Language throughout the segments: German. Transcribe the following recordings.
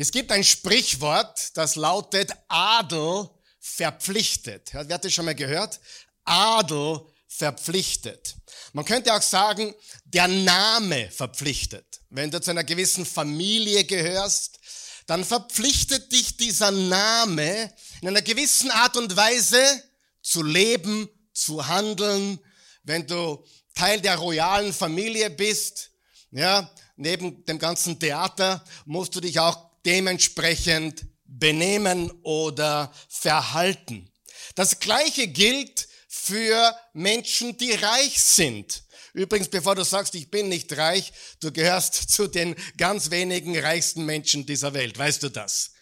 Es gibt ein Sprichwort, das lautet Adel verpflichtet. Wer hat das schon mal gehört? Adel verpflichtet. Man könnte auch sagen, der Name verpflichtet. Wenn du zu einer gewissen Familie gehörst, dann verpflichtet dich dieser Name in einer gewissen Art und Weise zu leben, zu handeln. Wenn du Teil der royalen Familie bist, ja, neben dem ganzen Theater, musst du dich auch dementsprechend benehmen oder verhalten. Das Gleiche gilt für Menschen, die reich sind. Übrigens, bevor du sagst, ich bin nicht reich, du gehörst zu den ganz wenigen reichsten Menschen dieser Welt. Weißt du das?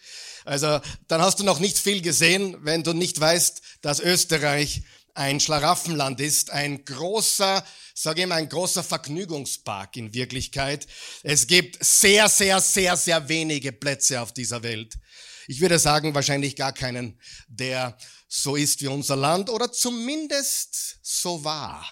Also, dann hast du noch nicht viel gesehen, wenn du nicht weißt, dass Österreich ein Schlaraffenland ist, ein großer, sage ich mal, ein großer Vergnügungspark in Wirklichkeit. Es gibt sehr, sehr, sehr, sehr wenige Plätze auf dieser Welt. Ich würde sagen, wahrscheinlich gar keinen, der so ist wie unser Land oder zumindest so war.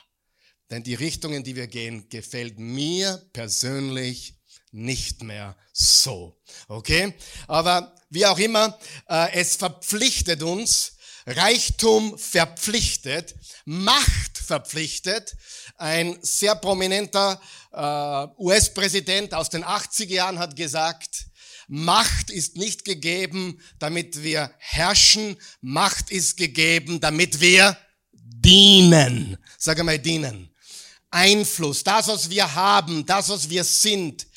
Denn die Richtung, in die wir gehen, gefällt mir persönlich nicht mehr so. Okay? Aber wie auch immer, äh, es verpflichtet uns, Reichtum verpflichtet, Macht verpflichtet. Ein sehr prominenter äh, US-Präsident aus den 80er Jahren hat gesagt, Macht ist nicht gegeben, damit wir herrschen. Macht ist gegeben, damit wir dienen. Sag mal dienen. Einfluss, das, was wir haben, das, was wir sind,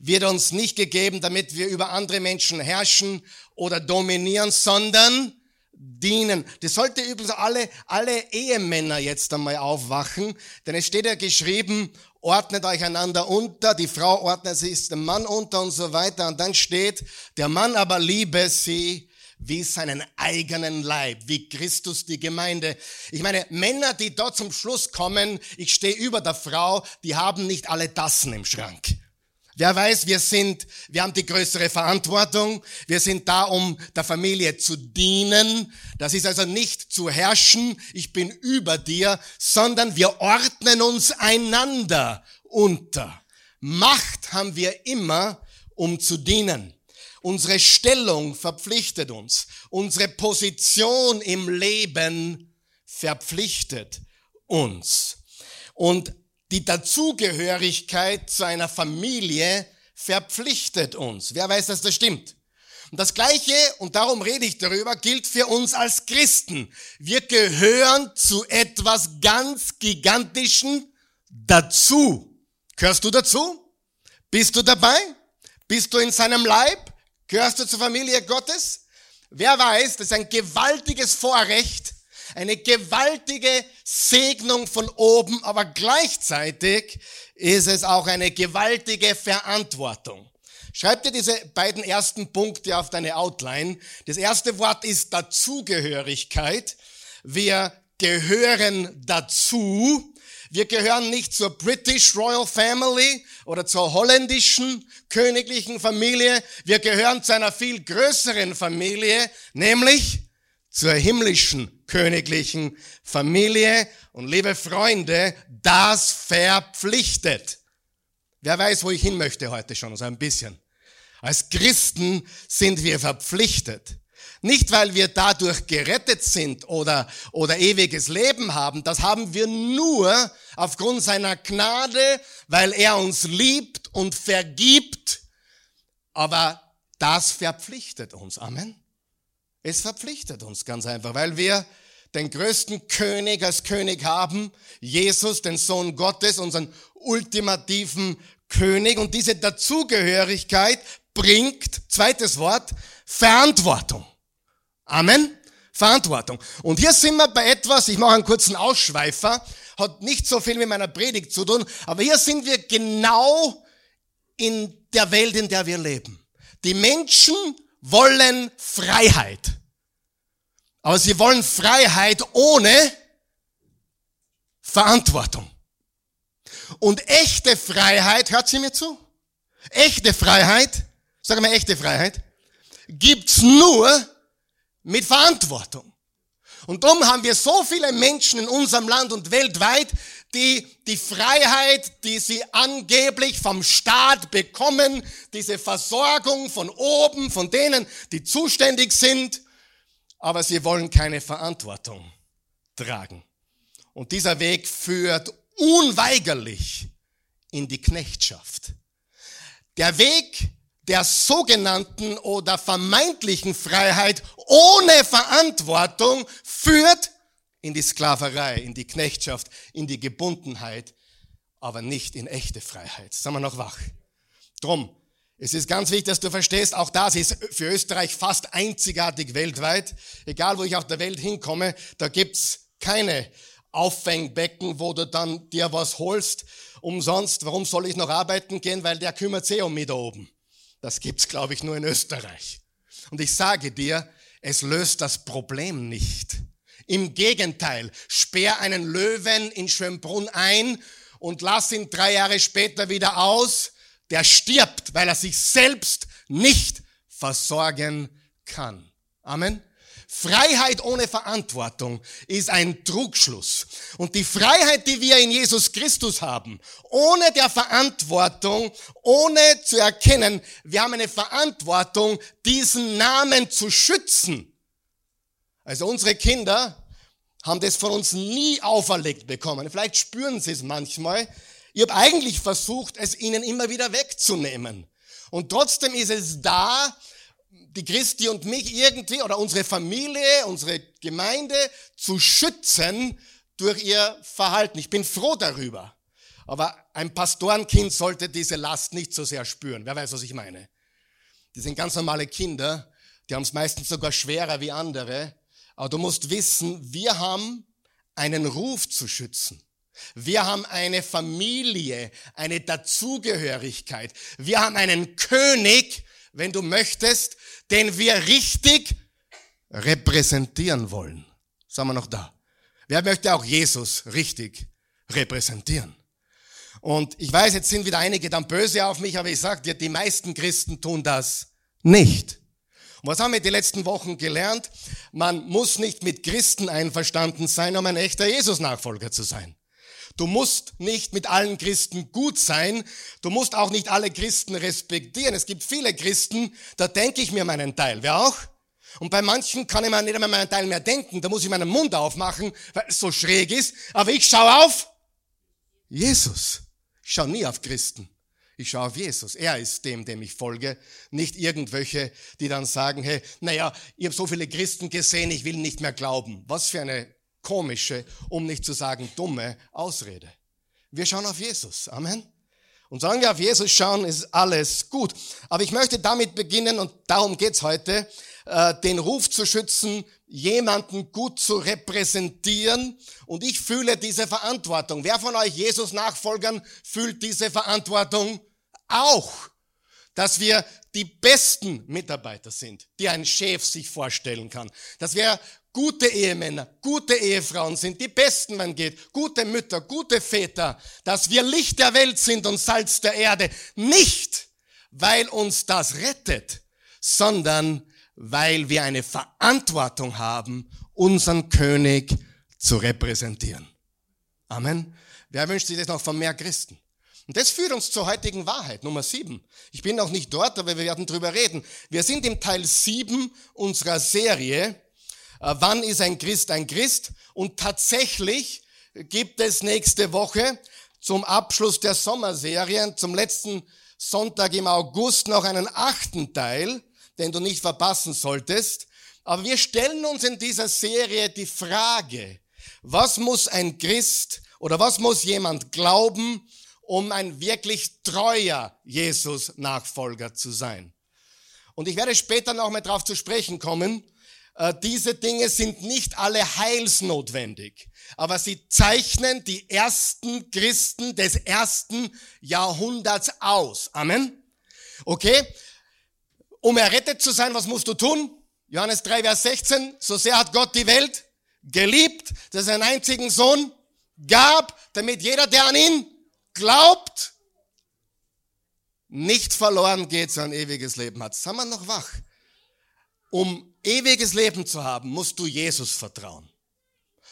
wird uns nicht gegeben, damit wir über andere Menschen herrschen oder dominieren, sondern dienen. Das sollte übrigens alle, alle Ehemänner jetzt einmal aufwachen, denn es steht ja geschrieben, ordnet euch einander unter, die Frau ordnet sich dem Mann unter und so weiter. Und dann steht, der Mann aber liebe sie wie seinen eigenen Leib, wie Christus die Gemeinde. Ich meine, Männer, die dort zum Schluss kommen, ich stehe über der Frau, die haben nicht alle Tassen im Schrank. Wer weiß, wir sind, wir haben die größere Verantwortung. Wir sind da, um der Familie zu dienen. Das ist also nicht zu herrschen, ich bin über dir, sondern wir ordnen uns einander unter. Macht haben wir immer, um zu dienen. Unsere Stellung verpflichtet uns. Unsere Position im Leben verpflichtet uns. Und die Dazugehörigkeit zu einer Familie verpflichtet uns. Wer weiß, dass das stimmt? Und das Gleiche, und darum rede ich darüber, gilt für uns als Christen. Wir gehören zu etwas ganz Gigantischen dazu. Gehörst du dazu? Bist du dabei? Bist du in seinem Leib? Gehörst du zur Familie Gottes? Wer weiß, das ist ein gewaltiges Vorrecht, eine gewaltige Segnung von oben, aber gleichzeitig ist es auch eine gewaltige Verantwortung. Schreib dir diese beiden ersten Punkte auf deine Outline. Das erste Wort ist Dazugehörigkeit. Wir gehören dazu. Wir gehören nicht zur British Royal Family oder zur holländischen königlichen Familie. Wir gehören zu einer viel größeren Familie, nämlich zur himmlischen königlichen Familie. Und liebe Freunde, das verpflichtet. Wer weiß, wo ich hin möchte heute schon, so ein bisschen. Als Christen sind wir verpflichtet. Nicht, weil wir dadurch gerettet sind oder, oder ewiges Leben haben. Das haben wir nur aufgrund seiner Gnade, weil er uns liebt und vergibt. Aber das verpflichtet uns. Amen. Es verpflichtet uns ganz einfach, weil wir den größten König als König haben, Jesus, den Sohn Gottes, unseren ultimativen König. Und diese Dazugehörigkeit bringt, zweites Wort, Verantwortung. Amen. Verantwortung. Und hier sind wir bei etwas, ich mache einen kurzen Ausschweifer, hat nicht so viel mit meiner Predigt zu tun, aber hier sind wir genau in der Welt, in der wir leben. Die Menschen wollen Freiheit. Aber sie wollen Freiheit ohne Verantwortung. Und echte Freiheit, hört sie mir zu? Echte Freiheit, sag mal echte Freiheit, gibt's nur mit Verantwortung. Und darum haben wir so viele Menschen in unserem Land und weltweit, die die Freiheit, die sie angeblich vom Staat bekommen, diese Versorgung von oben, von denen, die zuständig sind, aber sie wollen keine Verantwortung tragen. Und dieser Weg führt unweigerlich in die Knechtschaft. Der Weg der sogenannten oder vermeintlichen Freiheit ohne Verantwortung führt in die Sklaverei, in die Knechtschaft, in die Gebundenheit, aber nicht in echte Freiheit. Sagen wir noch wach. Drum, es ist ganz wichtig, dass du verstehst, auch das ist für Österreich fast einzigartig weltweit. Egal, wo ich auf der Welt hinkomme, da gibt's keine Auffängbecken, wo du dann dir was holst umsonst. Warum soll ich noch arbeiten gehen? Weil der kümmert sich um mich da oben. Das gibt's, glaube ich, nur in Österreich. Und ich sage dir, es löst das Problem nicht. Im Gegenteil, sperr einen Löwen in Schönbrunn ein und lass ihn drei Jahre später wieder aus. Der stirbt, weil er sich selbst nicht versorgen kann. Amen. Freiheit ohne Verantwortung ist ein Trugschluss. Und die Freiheit, die wir in Jesus Christus haben, ohne der Verantwortung, ohne zu erkennen, wir haben eine Verantwortung, diesen Namen zu schützen. Also unsere Kinder haben das von uns nie auferlegt bekommen. Vielleicht spüren sie es manchmal. Ich habe eigentlich versucht, es ihnen immer wieder wegzunehmen. Und trotzdem ist es da, die Christi und mich irgendwie oder unsere Familie, unsere Gemeinde zu schützen durch ihr Verhalten. Ich bin froh darüber. Aber ein Pastorenkind sollte diese Last nicht so sehr spüren. Wer weiß, was ich meine? Die sind ganz normale Kinder, die haben es meistens sogar schwerer wie andere. Aber du musst wissen, wir haben einen Ruf zu schützen. Wir haben eine Familie, eine Dazugehörigkeit. Wir haben einen König, wenn du möchtest, den wir richtig repräsentieren wollen. Sagen wir noch da. Wer möchte auch Jesus richtig repräsentieren? Und ich weiß, jetzt sind wieder einige dann böse auf mich, aber ich sage dir, die meisten Christen tun das nicht. Und was haben wir die letzten Wochen gelernt? Man muss nicht mit Christen einverstanden sein, um ein echter Jesus-Nachfolger zu sein. Du musst nicht mit allen Christen gut sein. Du musst auch nicht alle Christen respektieren. Es gibt viele Christen, da denke ich mir meinen Teil. Wer auch? Und bei manchen kann ich mir nicht einmal meinen Teil mehr denken. Da muss ich meinen Mund aufmachen, weil es so schräg ist. Aber ich schaue auf Jesus. Ich schaue nie auf Christen. Ich schaue auf Jesus. Er ist dem, dem ich folge. Nicht irgendwelche, die dann sagen, hey, naja, ich habe so viele Christen gesehen, ich will nicht mehr glauben. Was für eine komische, um nicht zu sagen dumme Ausrede. Wir schauen auf Jesus. Amen. Und solange wir auf Jesus schauen, ist alles gut. Aber ich möchte damit beginnen, und darum geht's heute, äh, den Ruf zu schützen, jemanden gut zu repräsentieren. Und ich fühle diese Verantwortung. Wer von euch Jesus-Nachfolgern fühlt diese Verantwortung? auch, dass wir die besten Mitarbeiter sind, die ein Chef sich vorstellen kann. Dass wir gute Ehemänner, gute Ehefrauen sind, die besten, wenn geht, gute Mütter, gute Väter, dass wir Licht der Welt sind und Salz der Erde. Nicht, weil uns das rettet, sondern weil wir eine Verantwortung haben, unseren König zu repräsentieren. Amen. Wer wünscht sich das noch von mehr Christen? Und das führt uns zur heutigen Wahrheit, Nummer sieben. Ich bin noch nicht dort, aber wir werden drüber reden. Wir sind im Teil sieben unserer Serie. Äh, wann ist ein Christ ein Christ? Und tatsächlich gibt es nächste Woche zum Abschluss der Sommerserien, zum letzten Sonntag im August noch einen achten Teil, den du nicht verpassen solltest. Aber wir stellen uns in dieser Serie die Frage, was muss ein Christ oder was muss jemand glauben, um ein wirklich treuer Jesus-Nachfolger zu sein. Und ich werde später noch mal drauf zu sprechen kommen. Äh, diese Dinge sind nicht alle heilsnotwendig, aber sie zeichnen die ersten Christen des ersten Jahrhunderts aus. Amen. Okay? Um errettet zu sein, was musst du tun? Johannes 3, Vers 16. So sehr hat Gott die Welt geliebt, dass er einen einzigen Sohn gab, damit jeder, der an ihn glaubt, nicht verloren geht, sondern ewiges Leben hat. Sind wir noch wach? Um ewiges Leben zu haben, musst du Jesus vertrauen.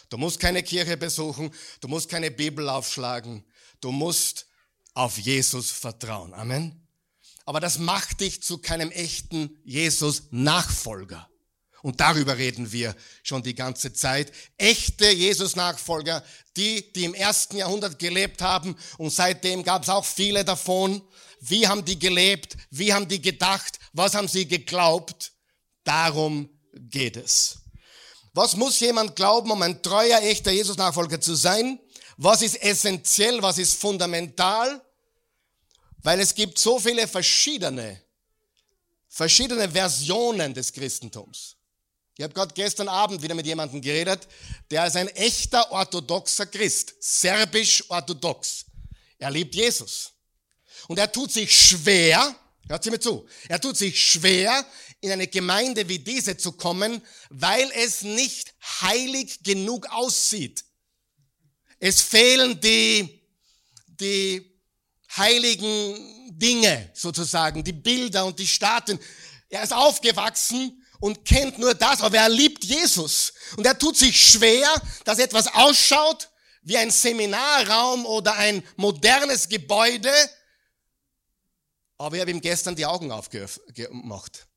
Du musst keine Kirche besuchen, du musst keine Bibel aufschlagen, du musst auf Jesus vertrauen. Amen. Aber das macht dich zu keinem echten Jesus-Nachfolger. Und darüber reden wir schon die ganze Zeit. Echte Jesus-Nachfolger, die, die im ersten Jahrhundert gelebt haben und seitdem gab es auch viele davon. Wie haben die gelebt? Wie haben die gedacht? Was haben sie geglaubt? Darum geht es. Was muss jemand glauben, um ein treuer, echter Jesus-Nachfolger zu sein? Was ist essentiell? Was ist fundamental? Weil es gibt so viele verschiedene, verschiedene Versionen des Christentums. Ich habe gerade gestern Abend wieder mit jemandem geredet, der ist ein echter orthodoxer Christ, serbisch-orthodox. Er liebt Jesus. Und er tut sich schwer, hört sie mir zu, er tut sich schwer, in eine Gemeinde wie diese zu kommen, weil es nicht heilig genug aussieht. Es fehlen die, die heiligen Dinge sozusagen, die Bilder und die Statuen. Er ist aufgewachsen und kennt nur das, aber er liebt Jesus. Und er tut sich schwer, dass etwas ausschaut wie ein Seminarraum oder ein modernes Gebäude. Aber ich habe ihm gestern die Augen aufgemacht.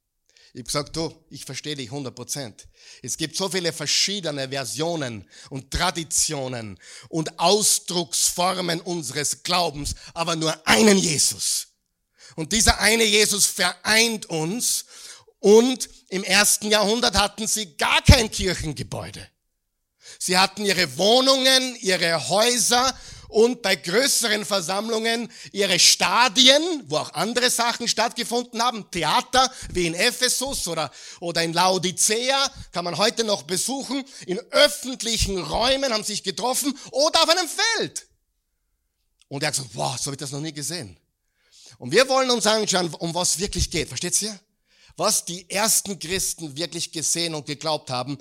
Ich habe gesagt, du, ich verstehe dich 100 Prozent. Es gibt so viele verschiedene Versionen und Traditionen und Ausdrucksformen unseres Glaubens, aber nur einen Jesus. Und dieser eine Jesus vereint uns und im ersten Jahrhundert hatten sie gar kein Kirchengebäude. Sie hatten ihre Wohnungen, ihre Häuser und bei größeren Versammlungen ihre Stadien, wo auch andere Sachen stattgefunden haben, Theater wie in Ephesus oder, oder in Laodicea, kann man heute noch besuchen, in öffentlichen Räumen haben sich getroffen oder auf einem Feld. Und er hat gesagt, wow, so habe ich das noch nie gesehen. Und wir wollen uns anschauen, um was wirklich geht. Versteht ihr? was die ersten Christen wirklich gesehen und geglaubt haben.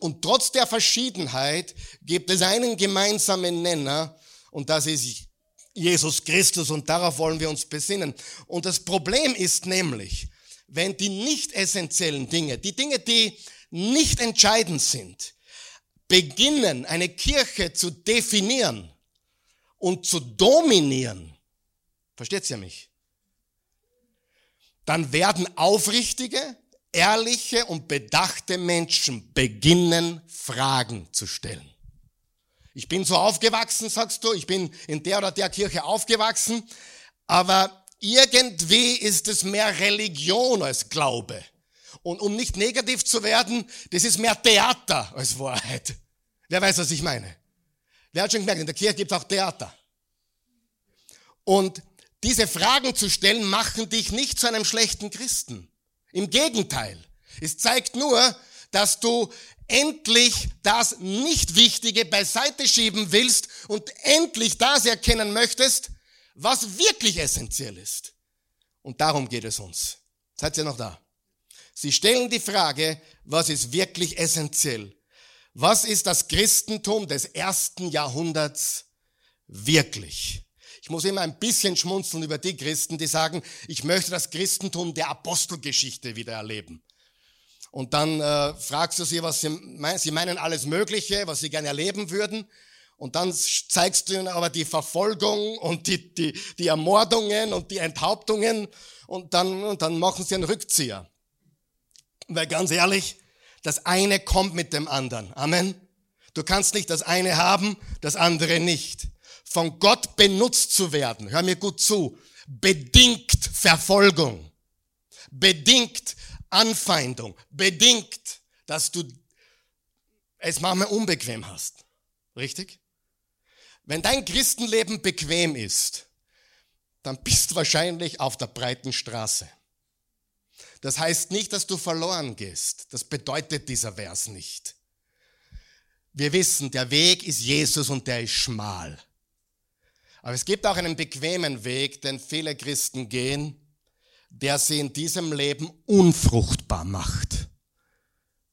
Und trotz der Verschiedenheit gibt es einen gemeinsamen Nenner und das ist Jesus Christus und darauf wollen wir uns besinnen. Und das Problem ist nämlich, wenn die nicht essentiellen Dinge, die Dinge, die nicht entscheidend sind, beginnen, eine Kirche zu definieren und zu dominieren, versteht ihr mich? dann werden aufrichtige, ehrliche und bedachte Menschen beginnen, Fragen zu stellen. Ich bin so aufgewachsen, sagst du, ich bin in der oder der Kirche aufgewachsen, aber irgendwie ist es mehr Religion als Glaube. Und um nicht negativ zu werden, das ist mehr Theater als Wahrheit. Wer weiß, was ich meine? Wer hat schon gemerkt, in der Kirche gibt es auch Theater. Und diese Fragen zu stellen, machen dich nicht zu einem schlechten Christen. Im Gegenteil. Es zeigt nur, dass du endlich das Nicht-Wichtige beiseite schieben willst und endlich das erkennen möchtest, was wirklich essentiell ist. Und darum geht es uns. Seid ihr noch da? Sie stellen die Frage, was ist wirklich essentiell? Was ist das Christentum des ersten Jahrhunderts wirklich? Ich muss immer ein bisschen schmunzeln über die Christen, die sagen, ich möchte das Christentum der Apostelgeschichte wieder erleben. Und dann äh, fragst du sie, was sie meinen. Sie meinen alles Mögliche, was sie gerne erleben würden. Und dann zeigst du ihnen aber die Verfolgung und die, die, die Ermordungen und die Enthauptungen und dann, und dann machen sie einen Rückzieher. Weil ganz ehrlich, das eine kommt mit dem anderen. Amen. Du kannst nicht das eine haben, das andere nicht von Gott benutzt zu werden, hör mir gut zu, bedingt Verfolgung, bedingt Anfeindung, bedingt, dass du es manchmal unbequem hast. Richtig? Wenn dein Christenleben bequem ist, dann bist du wahrscheinlich auf der breiten Straße. Das heißt nicht, dass du verloren gehst. Das bedeutet dieser Vers nicht. Wir wissen, der Weg ist Jesus und der ist schmal. Aber es gibt auch einen bequemen Weg, den viele Christen gehen, der sie in diesem Leben unfruchtbar macht.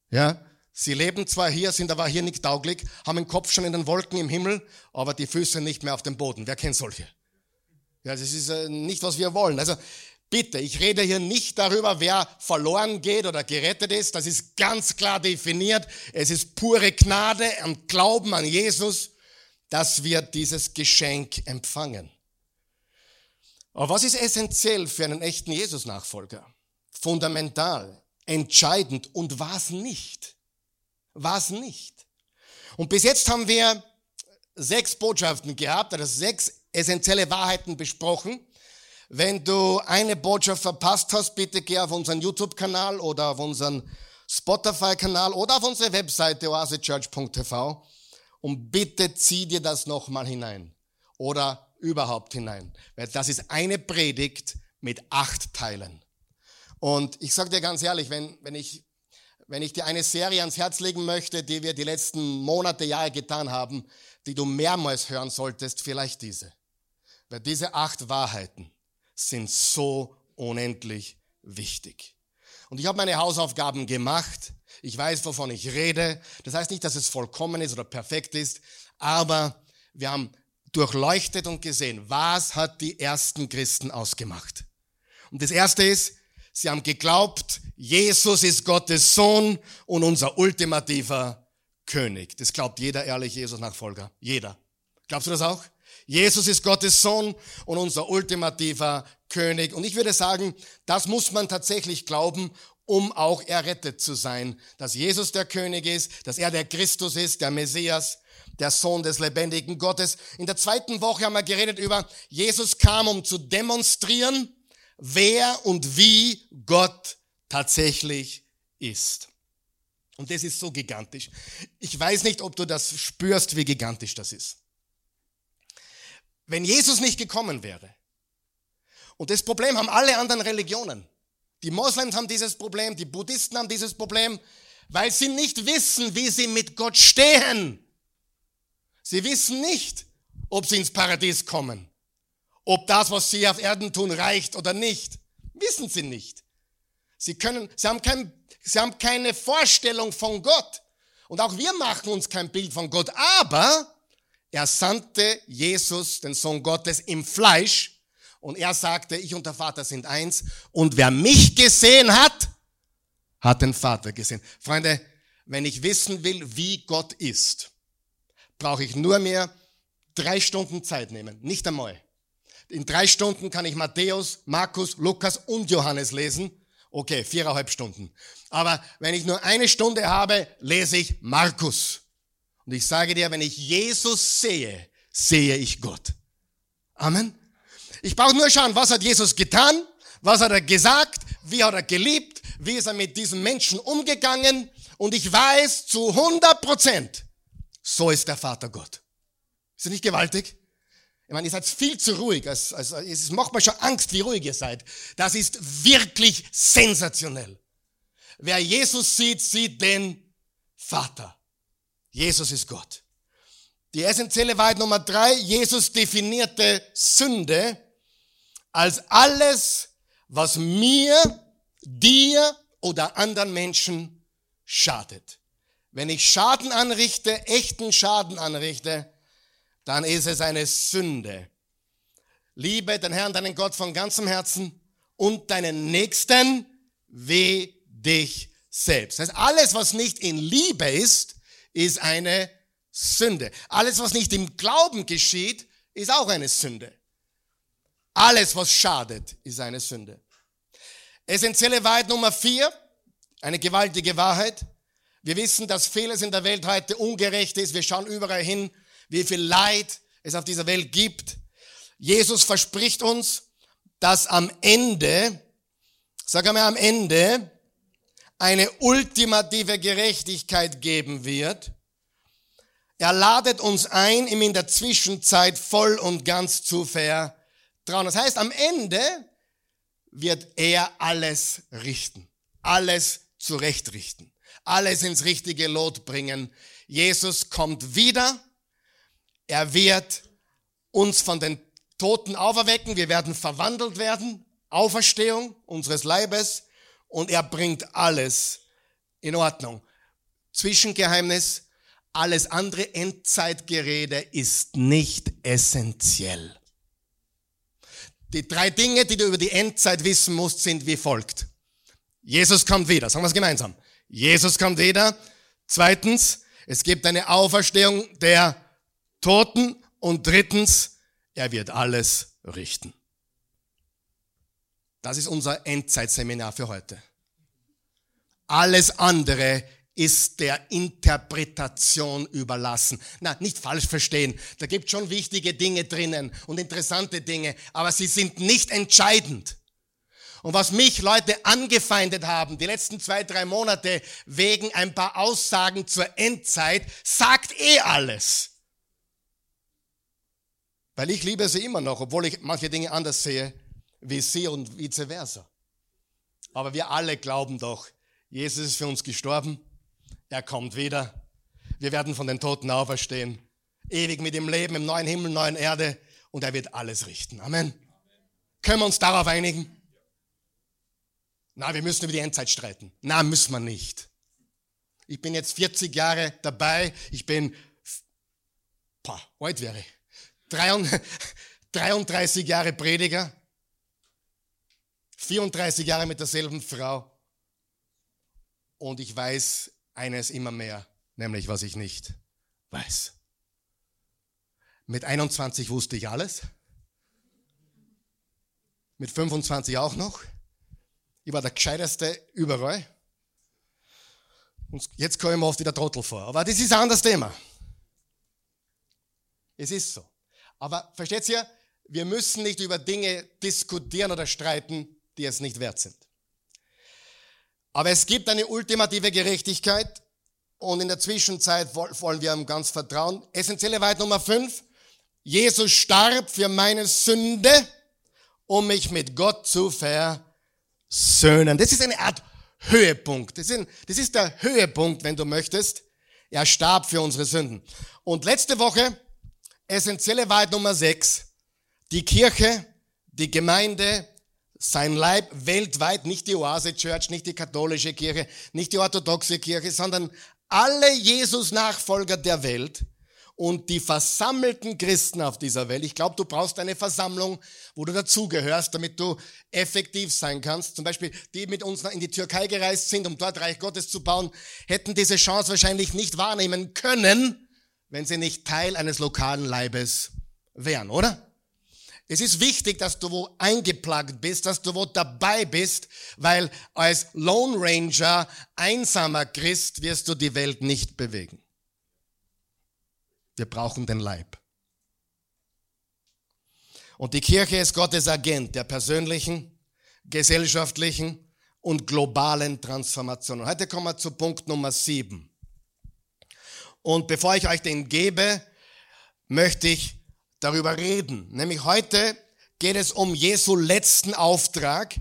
Ja, sie leben zwar hier, sind aber hier nicht tauglich, haben den Kopf schon in den Wolken im Himmel, aber die Füße nicht mehr auf dem Boden. Wer kennt solche? Ja, das ist äh, nicht, was wir wollen. Also Bitte, ich rede hier nicht darüber, wer verloren geht oder gerettet ist. Das ist ganz klar definiert. Es ist pure Gnade am Glauben an Jesus, dass wir dieses Geschenk empfangen. Aber was ist essentiell für einen echten Jesus-Nachfolger? Fundamental, entscheidend und was nicht? Was nicht? Und bis jetzt haben wir sechs Botschaften gehabt, also sechs essentielle Wahrheiten besprochen. Wenn du eine Botschaft verpasst hast, bitte geh auf unseren YouTube-Kanal oder auf unseren Spotify-Kanal oder auf unsere Webseite oasechurch.tv und bitte zieh dir das nochmal hinein oder überhaupt hinein. Weil das ist eine Predigt mit acht Teilen. Und ich sage dir ganz ehrlich, wenn, wenn, ich, wenn ich dir eine Serie ans Herz legen möchte, die wir die letzten Monate, Jahre getan haben, die du mehrmals hören solltest, vielleicht diese. Weil diese acht Wahrheiten sind so unendlich wichtig. Und ich habe meine Hausaufgaben gemacht. Ich weiß, wovon ich rede. Das heißt nicht, dass es vollkommen ist oder perfekt ist, aber wir haben durchleuchtet und gesehen, was hat die ersten Christen ausgemacht. Und das erste ist, sie haben geglaubt, Jesus ist Gottes Sohn und unser ultimativer König. Das glaubt jeder ehrliche Jesus-Nachfolger. Jeder. Glaubst du das auch? Jesus ist Gottes Sohn und unser ultimativer König. Und ich würde sagen, das muss man tatsächlich glauben, um auch errettet zu sein. Dass Jesus der König ist, dass er der Christus ist, der Messias, der Sohn des lebendigen Gottes. In der zweiten Woche haben wir geredet über, Jesus kam, um zu demonstrieren, wer und wie Gott tatsächlich ist. Und das ist so gigantisch. Ich weiß nicht, ob du das spürst, wie gigantisch das ist. Wenn Jesus nicht gekommen wäre, und das Problem haben alle anderen Religionen. Die Moslems haben dieses Problem, die Buddhisten haben dieses Problem, weil sie nicht wissen, wie sie mit Gott stehen. Sie wissen nicht, ob sie ins Paradies kommen, ob das, was sie auf Erden tun, reicht oder nicht. Wissen sie nicht. Sie können, sie haben, kein, sie haben keine Vorstellung von Gott. Und auch wir machen uns kein Bild von Gott. Aber er sandte Jesus, den Sohn Gottes, im Fleisch und er sagte, ich und der Vater sind eins und wer mich gesehen hat, hat den Vater gesehen. Freunde, wenn ich wissen will, wie Gott ist, brauche ich nur mehr drei Stunden Zeit nehmen, nicht einmal. In drei Stunden kann ich Matthäus, Markus, Lukas und Johannes lesen. Okay, viereinhalb Stunden. Aber wenn ich nur eine Stunde habe, lese ich Markus. Und ich sage dir, wenn ich Jesus sehe, sehe ich Gott. Amen. Ich brauche nur schauen, was hat Jesus getan, was hat er gesagt, wie hat er geliebt, wie ist er mit diesen Menschen umgegangen. Und ich weiß zu 100 Prozent, so ist der Vater Gott. Ist das nicht gewaltig? Ich meine, ihr seid viel zu ruhig. Es, es, es macht mir schon Angst, wie ruhig ihr seid. Das ist wirklich sensationell. Wer Jesus sieht, sieht den Vater. Jesus ist Gott. Die essentielle Wahrheit Nummer drei, Jesus definierte Sünde als alles, was mir, dir oder anderen Menschen schadet. Wenn ich Schaden anrichte, echten Schaden anrichte, dann ist es eine Sünde. Liebe den Herrn, deinen Gott von ganzem Herzen und deinen Nächsten wie dich selbst. Das heißt, alles, was nicht in Liebe ist, ist eine Sünde. Alles, was nicht im Glauben geschieht, ist auch eine Sünde. Alles, was schadet, ist eine Sünde. Essentielle Wahrheit Nummer vier, eine gewaltige Wahrheit. Wir wissen, dass vieles in der Welt heute ungerecht ist. Wir schauen überall hin, wie viel Leid es auf dieser Welt gibt. Jesus verspricht uns, dass am Ende, sag einmal am Ende, eine ultimative Gerechtigkeit geben wird. Er ladet uns ein, ihm in der Zwischenzeit voll und ganz zu vertrauen. Das heißt, am Ende wird er alles richten, alles zurechtrichten, alles ins richtige Lot bringen. Jesus kommt wieder. Er wird uns von den Toten auferwecken. Wir werden verwandelt werden. Auferstehung unseres Leibes und er bringt alles in Ordnung. Zwischengeheimnis, alles andere Endzeitgerede ist nicht essentiell. Die drei Dinge, die du über die Endzeit wissen musst, sind wie folgt. Jesus kommt wieder. Sagen wir es gemeinsam. Jesus kommt wieder. Zweitens, es gibt eine Auferstehung der Toten. Und drittens, er wird alles richten. Das ist unser Endzeitseminar für heute. Alles andere ist der Interpretation überlassen. Na, nicht falsch verstehen. Da gibt schon wichtige Dinge drinnen und interessante Dinge, aber sie sind nicht entscheidend. Und was mich Leute angefeindet haben, die letzten zwei, drei Monate, wegen ein paar Aussagen zur Endzeit, sagt eh alles. Weil ich liebe sie immer noch, obwohl ich manche Dinge anders sehe, wie sie und vice versa. Aber wir alle glauben doch, Jesus ist für uns gestorben, er kommt wieder, wir werden von den Toten auferstehen, ewig mit ihm leben im neuen Himmel, neuen Erde und er wird alles richten. Amen. Können wir uns darauf einigen? Na, wir müssen über die Endzeit streiten. Na, müssen wir nicht. Ich bin jetzt 40 Jahre dabei. Ich bin, boah, alt wäre ich. 33 Jahre Prediger. 34 Jahre mit derselben Frau. Und ich weiß eines immer mehr, nämlich was ich nicht weiß. Mit 21 wusste ich alles. Mit 25 auch noch. Ich war der Gescheiteste überall. Und jetzt komme ich mir oft wieder Trottel vor. Aber das ist ein anderes Thema. Es ist so. Aber versteht ihr, wir müssen nicht über Dinge diskutieren oder streiten, die es nicht wert sind. Aber es gibt eine ultimative Gerechtigkeit und in der Zwischenzeit wollen wir ihm ganz vertrauen. Essentielle Wahrheit Nummer 5. Jesus starb für meine Sünde, um mich mit Gott zu versöhnen. Söhnen. Das ist eine Art Höhepunkt. Das ist, der Höhepunkt, wenn du möchtest. Er starb für unsere Sünden. Und letzte Woche, essentielle Wahrheit Nummer 6, die Kirche, die Gemeinde, sein Leib weltweit, nicht die Oase Church, nicht die katholische Kirche, nicht die orthodoxe Kirche, sondern alle Jesus-Nachfolger der Welt und die versammelten Christen auf dieser Welt. Ich glaube, du brauchst eine Versammlung, wo du dazugehörst, damit du effektiv sein kannst. Zum Beispiel, die mit uns in die Türkei gereist sind, um dort Reich Gottes zu bauen, hätten diese Chance wahrscheinlich nicht wahrnehmen können, wenn sie nicht Teil eines lokalen Leibes wären, oder? Es ist wichtig, dass du wo eingeplagt bist, dass du wo dabei bist, weil als Lone Ranger, einsamer Christ, wirst du die Welt nicht bewegen. Wir brauchen den Leib. Und die Kirche ist Gottes Agent der persönlichen, gesellschaftlichen und globalen Transformation. Und heute kommen wir zu Punkt Nummer sieben. Und bevor ich euch den gebe, möchte ich darüber reden. Nämlich heute geht es um Jesu letzten Auftrag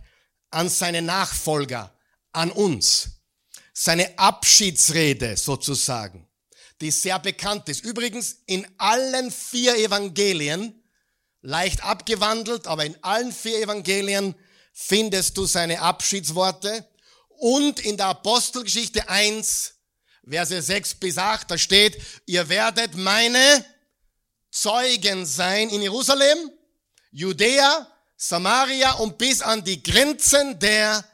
an seine Nachfolger, an uns. Seine Abschiedsrede sozusagen die sehr bekannt ist. Übrigens in allen vier Evangelien, leicht abgewandelt, aber in allen vier Evangelien findest du seine Abschiedsworte. Und in der Apostelgeschichte 1, Verse 6 bis 8, da steht, ihr werdet meine Zeugen sein in Jerusalem, Judäa, Samaria und bis an die Grenzen der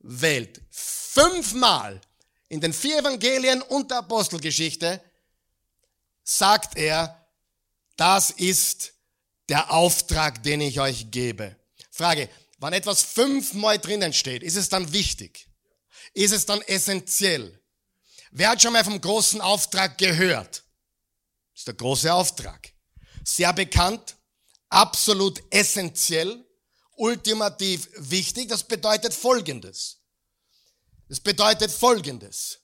Welt. Fünfmal in den vier Evangelien und der Apostelgeschichte sagt er, das ist der Auftrag, den ich euch gebe. Frage, wann etwas fünfmal drinnen steht, ist es dann wichtig? Ist es dann essentiell? Wer hat schon mal vom großen Auftrag gehört? Das ist der große Auftrag. Sehr bekannt, absolut essentiell, ultimativ wichtig. Das bedeutet Folgendes. Es bedeutet Folgendes.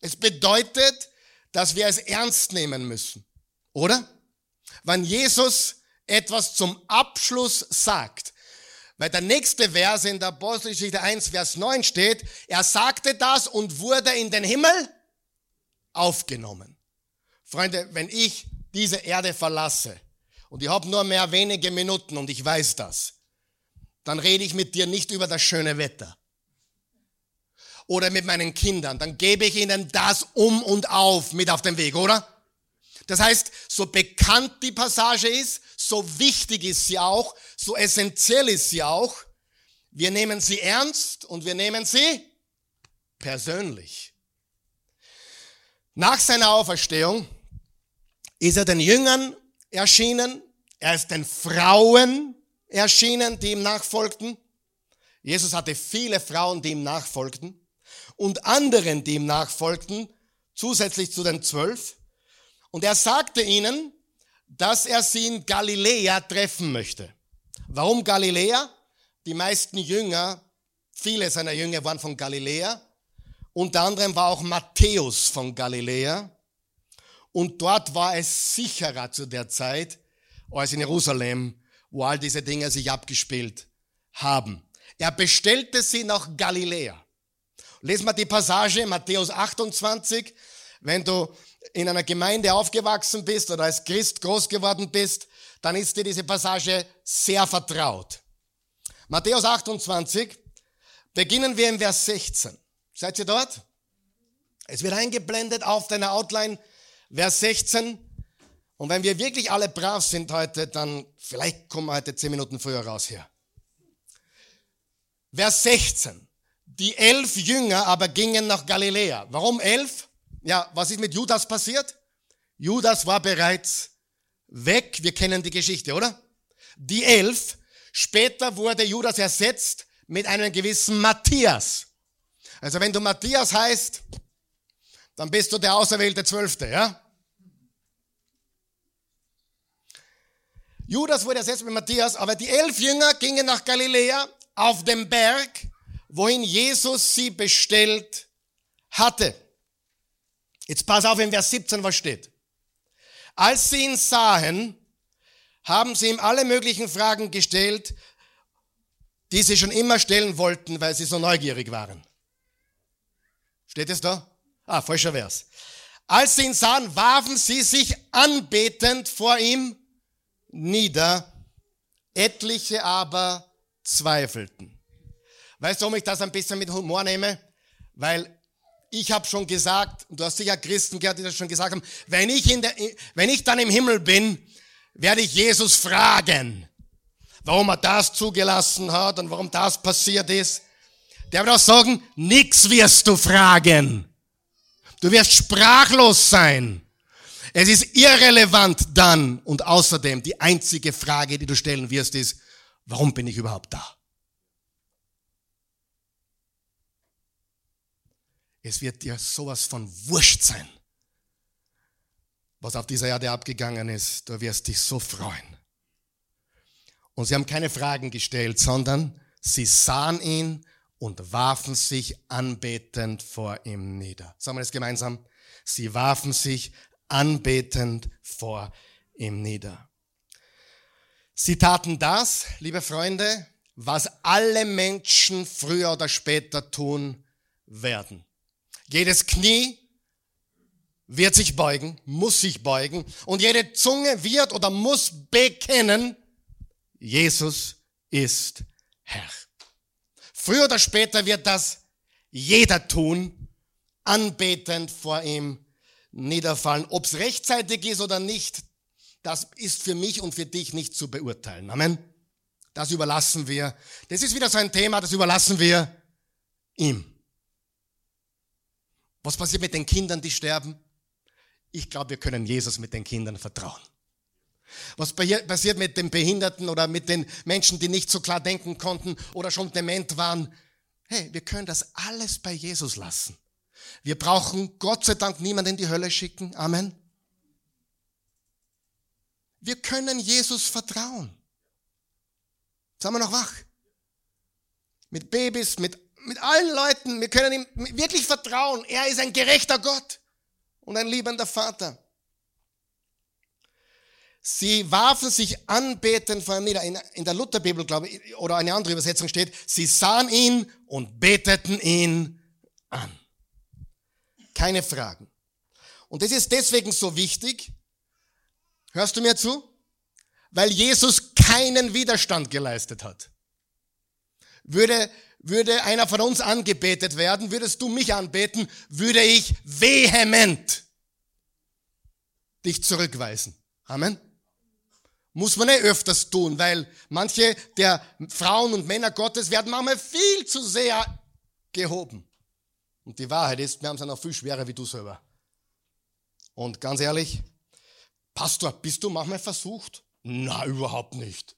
Es bedeutet, dass wir es ernst nehmen müssen. Oder? Wenn Jesus etwas zum Abschluss sagt, weil der nächste Vers in der Apostelgeschichte 1, Vers 9 steht, er sagte das und wurde in den Himmel aufgenommen. Freunde, wenn ich diese Erde verlasse und ich habe nur mehr wenige Minuten und ich weiß das, dann rede ich mit dir nicht über das schöne Wetter oder mit meinen Kindern, dann gebe ich ihnen das um und auf mit auf den Weg, oder? Das heißt, so bekannt die Passage ist, so wichtig ist sie auch, so essentiell ist sie auch. Wir nehmen sie ernst und wir nehmen sie persönlich. Nach seiner Auferstehung ist er den Jüngern erschienen, er ist den Frauen erschienen, die ihm nachfolgten. Jesus hatte viele Frauen, die ihm nachfolgten und anderen, die ihm nachfolgten, zusätzlich zu den zwölf. Und er sagte ihnen, dass er sie in Galiläa treffen möchte. Warum Galiläa? Die meisten Jünger, viele seiner Jünger waren von Galiläa. Unter anderem war auch Matthäus von Galiläa. Und dort war es sicherer zu der Zeit als in Jerusalem, wo all diese Dinge sich abgespielt haben. Er bestellte sie nach Galiläa. Lesen wir die Passage, Matthäus 28. Wenn du in einer Gemeinde aufgewachsen bist oder als Christ groß geworden bist, dann ist dir diese Passage sehr vertraut. Matthäus 28, beginnen wir im Vers 16. Seid ihr dort? Es wird eingeblendet auf deiner Outline, Vers 16. Und wenn wir wirklich alle brav sind heute, dann vielleicht kommen wir heute zehn Minuten früher raus hier. Vers 16. Die elf Jünger aber gingen nach Galiläa. Warum elf? Ja, was ist mit Judas passiert? Judas war bereits weg. Wir kennen die Geschichte, oder? Die elf. Später wurde Judas ersetzt mit einem gewissen Matthias. Also wenn du Matthias heißt, dann bist du der auserwählte Zwölfte, ja? Judas wurde ersetzt mit Matthias, aber die elf Jünger gingen nach Galiläa auf dem Berg, wohin Jesus sie bestellt hatte. Jetzt pass auf, in Vers 17 was steht. Als sie ihn sahen, haben sie ihm alle möglichen Fragen gestellt, die sie schon immer stellen wollten, weil sie so neugierig waren. Steht es da? Ah, falscher Vers. Als sie ihn sahen, warfen sie sich anbetend vor ihm nieder, etliche aber zweifelten. Weißt du, warum ich das ein bisschen mit Humor nehme? Weil ich habe schon gesagt, du hast sicher Christen gehört, die das schon gesagt haben, wenn ich, in der, wenn ich dann im Himmel bin, werde ich Jesus fragen, warum er das zugelassen hat und warum das passiert ist. Der wird auch sagen, nix wirst du fragen. Du wirst sprachlos sein. Es ist irrelevant dann und außerdem die einzige Frage, die du stellen wirst, ist, warum bin ich überhaupt da? Es wird dir sowas von wurscht sein, was auf dieser Erde abgegangen ist. Du wirst dich so freuen. Und sie haben keine Fragen gestellt, sondern sie sahen ihn und warfen sich anbetend vor ihm nieder. Sagen wir das gemeinsam. Sie warfen sich anbetend vor ihm nieder. Sie taten das, liebe Freunde, was alle Menschen früher oder später tun werden. Jedes Knie wird sich beugen, muss sich beugen und jede Zunge wird oder muss bekennen, Jesus ist Herr. Früher oder später wird das jeder tun, anbetend vor ihm niederfallen. Ob es rechtzeitig ist oder nicht, das ist für mich und für dich nicht zu beurteilen. Amen. Das überlassen wir. Das ist wieder so ein Thema, das überlassen wir ihm. Was passiert mit den Kindern, die sterben? Ich glaube, wir können Jesus mit den Kindern vertrauen. Was passiert mit den Behinderten oder mit den Menschen, die nicht so klar denken konnten oder schon dement waren? Hey, wir können das alles bei Jesus lassen. Wir brauchen Gott sei Dank niemanden in die Hölle schicken. Amen. Wir können Jesus vertrauen. Sagen wir noch wach. Mit Babys, mit, mit allen Leuten. Wir können ihm wirklich vertrauen. Er ist ein gerechter Gott und ein liebender Vater. Sie warfen sich anbetend vor ihm nieder. In der Lutherbibel, glaube ich, oder eine andere Übersetzung steht, sie sahen ihn und beteten ihn an. Keine Fragen. Und das ist deswegen so wichtig. Hörst du mir zu? Weil Jesus keinen Widerstand geleistet hat. Würde, würde einer von uns angebetet werden, würdest du mich anbeten, würde ich vehement dich zurückweisen. Amen. Muss man eh öfters tun, weil manche der Frauen und Männer Gottes werden manchmal viel zu sehr gehoben. Und die Wahrheit ist, wir haben es noch viel schwerer wie du selber. Und ganz ehrlich, Pastor, bist du manchmal versucht? Na, überhaupt nicht.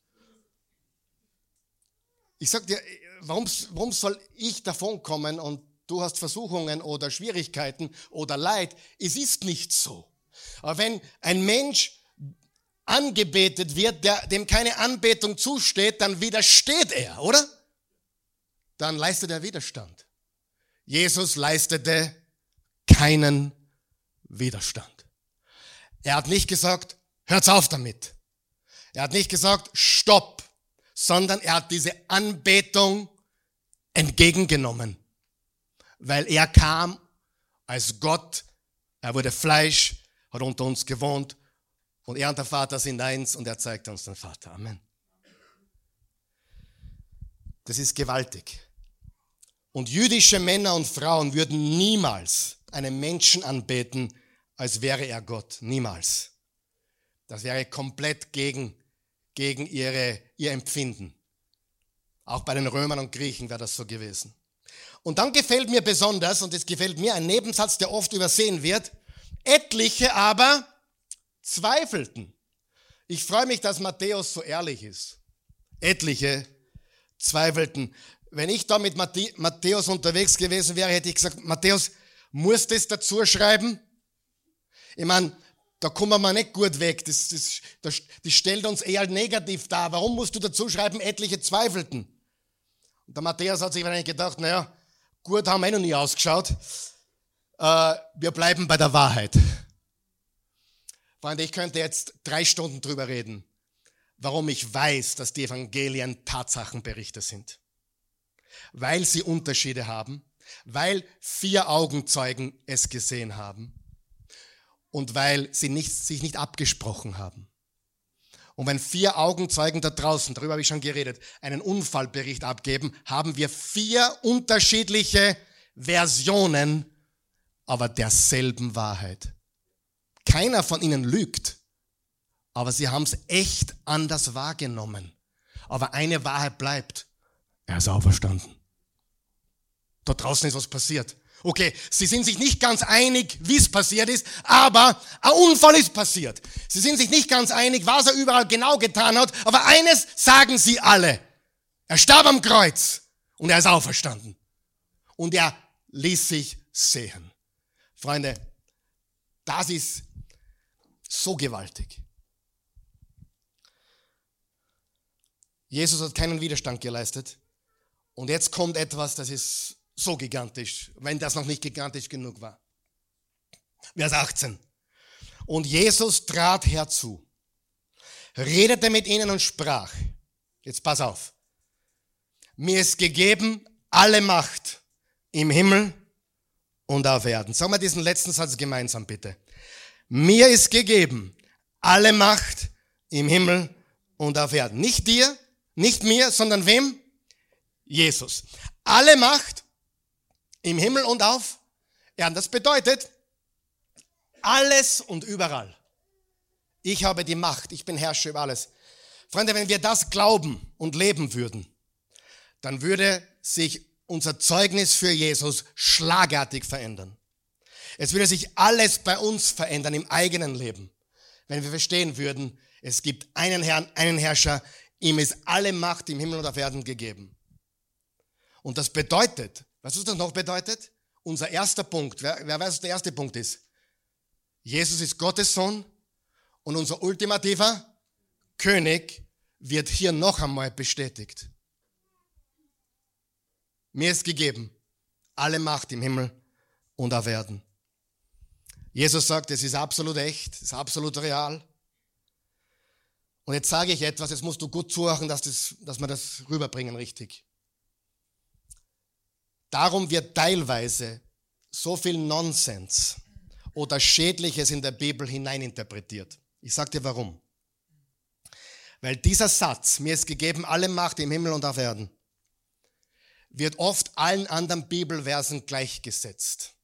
Ich sag dir, warum, warum soll ich davon kommen und du hast Versuchungen oder Schwierigkeiten oder Leid? Es ist nicht so. Aber wenn ein Mensch angebetet wird, der, dem keine Anbetung zusteht, dann widersteht er, oder? Dann leistet er Widerstand. Jesus leistete keinen Widerstand. Er hat nicht gesagt, hört's auf damit. Er hat nicht gesagt, stopp, sondern er hat diese Anbetung entgegengenommen, weil er kam als Gott, er wurde Fleisch, hat unter uns gewohnt und er und der Vater sind eins und er zeigt uns den Vater. Amen. Das ist gewaltig. Und jüdische Männer und Frauen würden niemals einen Menschen anbeten, als wäre er Gott. Niemals. Das wäre komplett gegen, gegen ihre, ihr Empfinden. Auch bei den Römern und Griechen wäre das so gewesen. Und dann gefällt mir besonders, und es gefällt mir ein Nebensatz, der oft übersehen wird, etliche aber zweifelten. Ich freue mich, dass Matthäus so ehrlich ist. Etliche zweifelten. Wenn ich da mit Matthäus unterwegs gewesen wäre, hätte ich gesagt, Matthäus, muss das dazu schreiben? Ich meine, da kommen wir nicht gut weg. Das, das, das, das stellt uns eher negativ dar. Warum musst du dazu schreiben, etliche zweifelten? Und der Matthäus hat sich wahrscheinlich gedacht, naja, gut haben wir noch nie ausgeschaut. Äh, wir bleiben bei der Wahrheit. Freunde, ich könnte jetzt drei Stunden drüber reden, warum ich weiß, dass die Evangelien Tatsachenberichte sind. Weil sie Unterschiede haben, weil vier Augenzeugen es gesehen haben und weil sie nicht, sich nicht abgesprochen haben. Und wenn vier Augenzeugen da draußen, darüber habe ich schon geredet, einen Unfallbericht abgeben, haben wir vier unterschiedliche Versionen, aber derselben Wahrheit. Keiner von ihnen lügt, aber sie haben es echt anders wahrgenommen. Aber eine Wahrheit bleibt. Er ist auferstanden. Da draußen ist was passiert. Okay, sie sind sich nicht ganz einig, wie es passiert ist, aber ein Unfall ist passiert. Sie sind sich nicht ganz einig, was er überall genau getan hat, aber eines sagen sie alle. Er starb am Kreuz und er ist auferstanden. Und er ließ sich sehen. Freunde, das ist so gewaltig. Jesus hat keinen Widerstand geleistet. Und jetzt kommt etwas, das ist so gigantisch, wenn das noch nicht gigantisch genug war. Vers 18. Und Jesus trat herzu, redete mit ihnen und sprach, jetzt pass auf, mir ist gegeben alle Macht im Himmel und auf Erden. Sagen wir diesen letzten Satz gemeinsam bitte. Mir ist gegeben alle Macht im Himmel und auf Erden. Nicht dir, nicht mir, sondern wem? Jesus. Alle Macht im Himmel und auf Erden. Das bedeutet, alles und überall. Ich habe die Macht, ich bin Herrscher über alles. Freunde, wenn wir das glauben und leben würden, dann würde sich unser Zeugnis für Jesus schlagartig verändern. Es würde sich alles bei uns verändern im eigenen Leben, wenn wir verstehen würden, es gibt einen Herrn, einen Herrscher, ihm ist alle Macht im Himmel und auf Erden gegeben. Und das bedeutet, was das noch bedeutet? Unser erster Punkt, wer, wer weiß, was der erste Punkt ist? Jesus ist Gottes Sohn und unser ultimativer König wird hier noch einmal bestätigt. Mir ist gegeben alle Macht im Himmel und auf Erden. Jesus sagt, es ist absolut echt, es ist absolut real. Und jetzt sage ich etwas, jetzt musst du gut zuhören, dass, das, dass wir das rüberbringen richtig. Darum wird teilweise so viel Nonsens oder Schädliches in der Bibel hineininterpretiert. Ich sage dir warum. Weil dieser Satz, mir ist gegeben alle Macht im Himmel und auf Erden, wird oft allen anderen Bibelversen gleichgesetzt.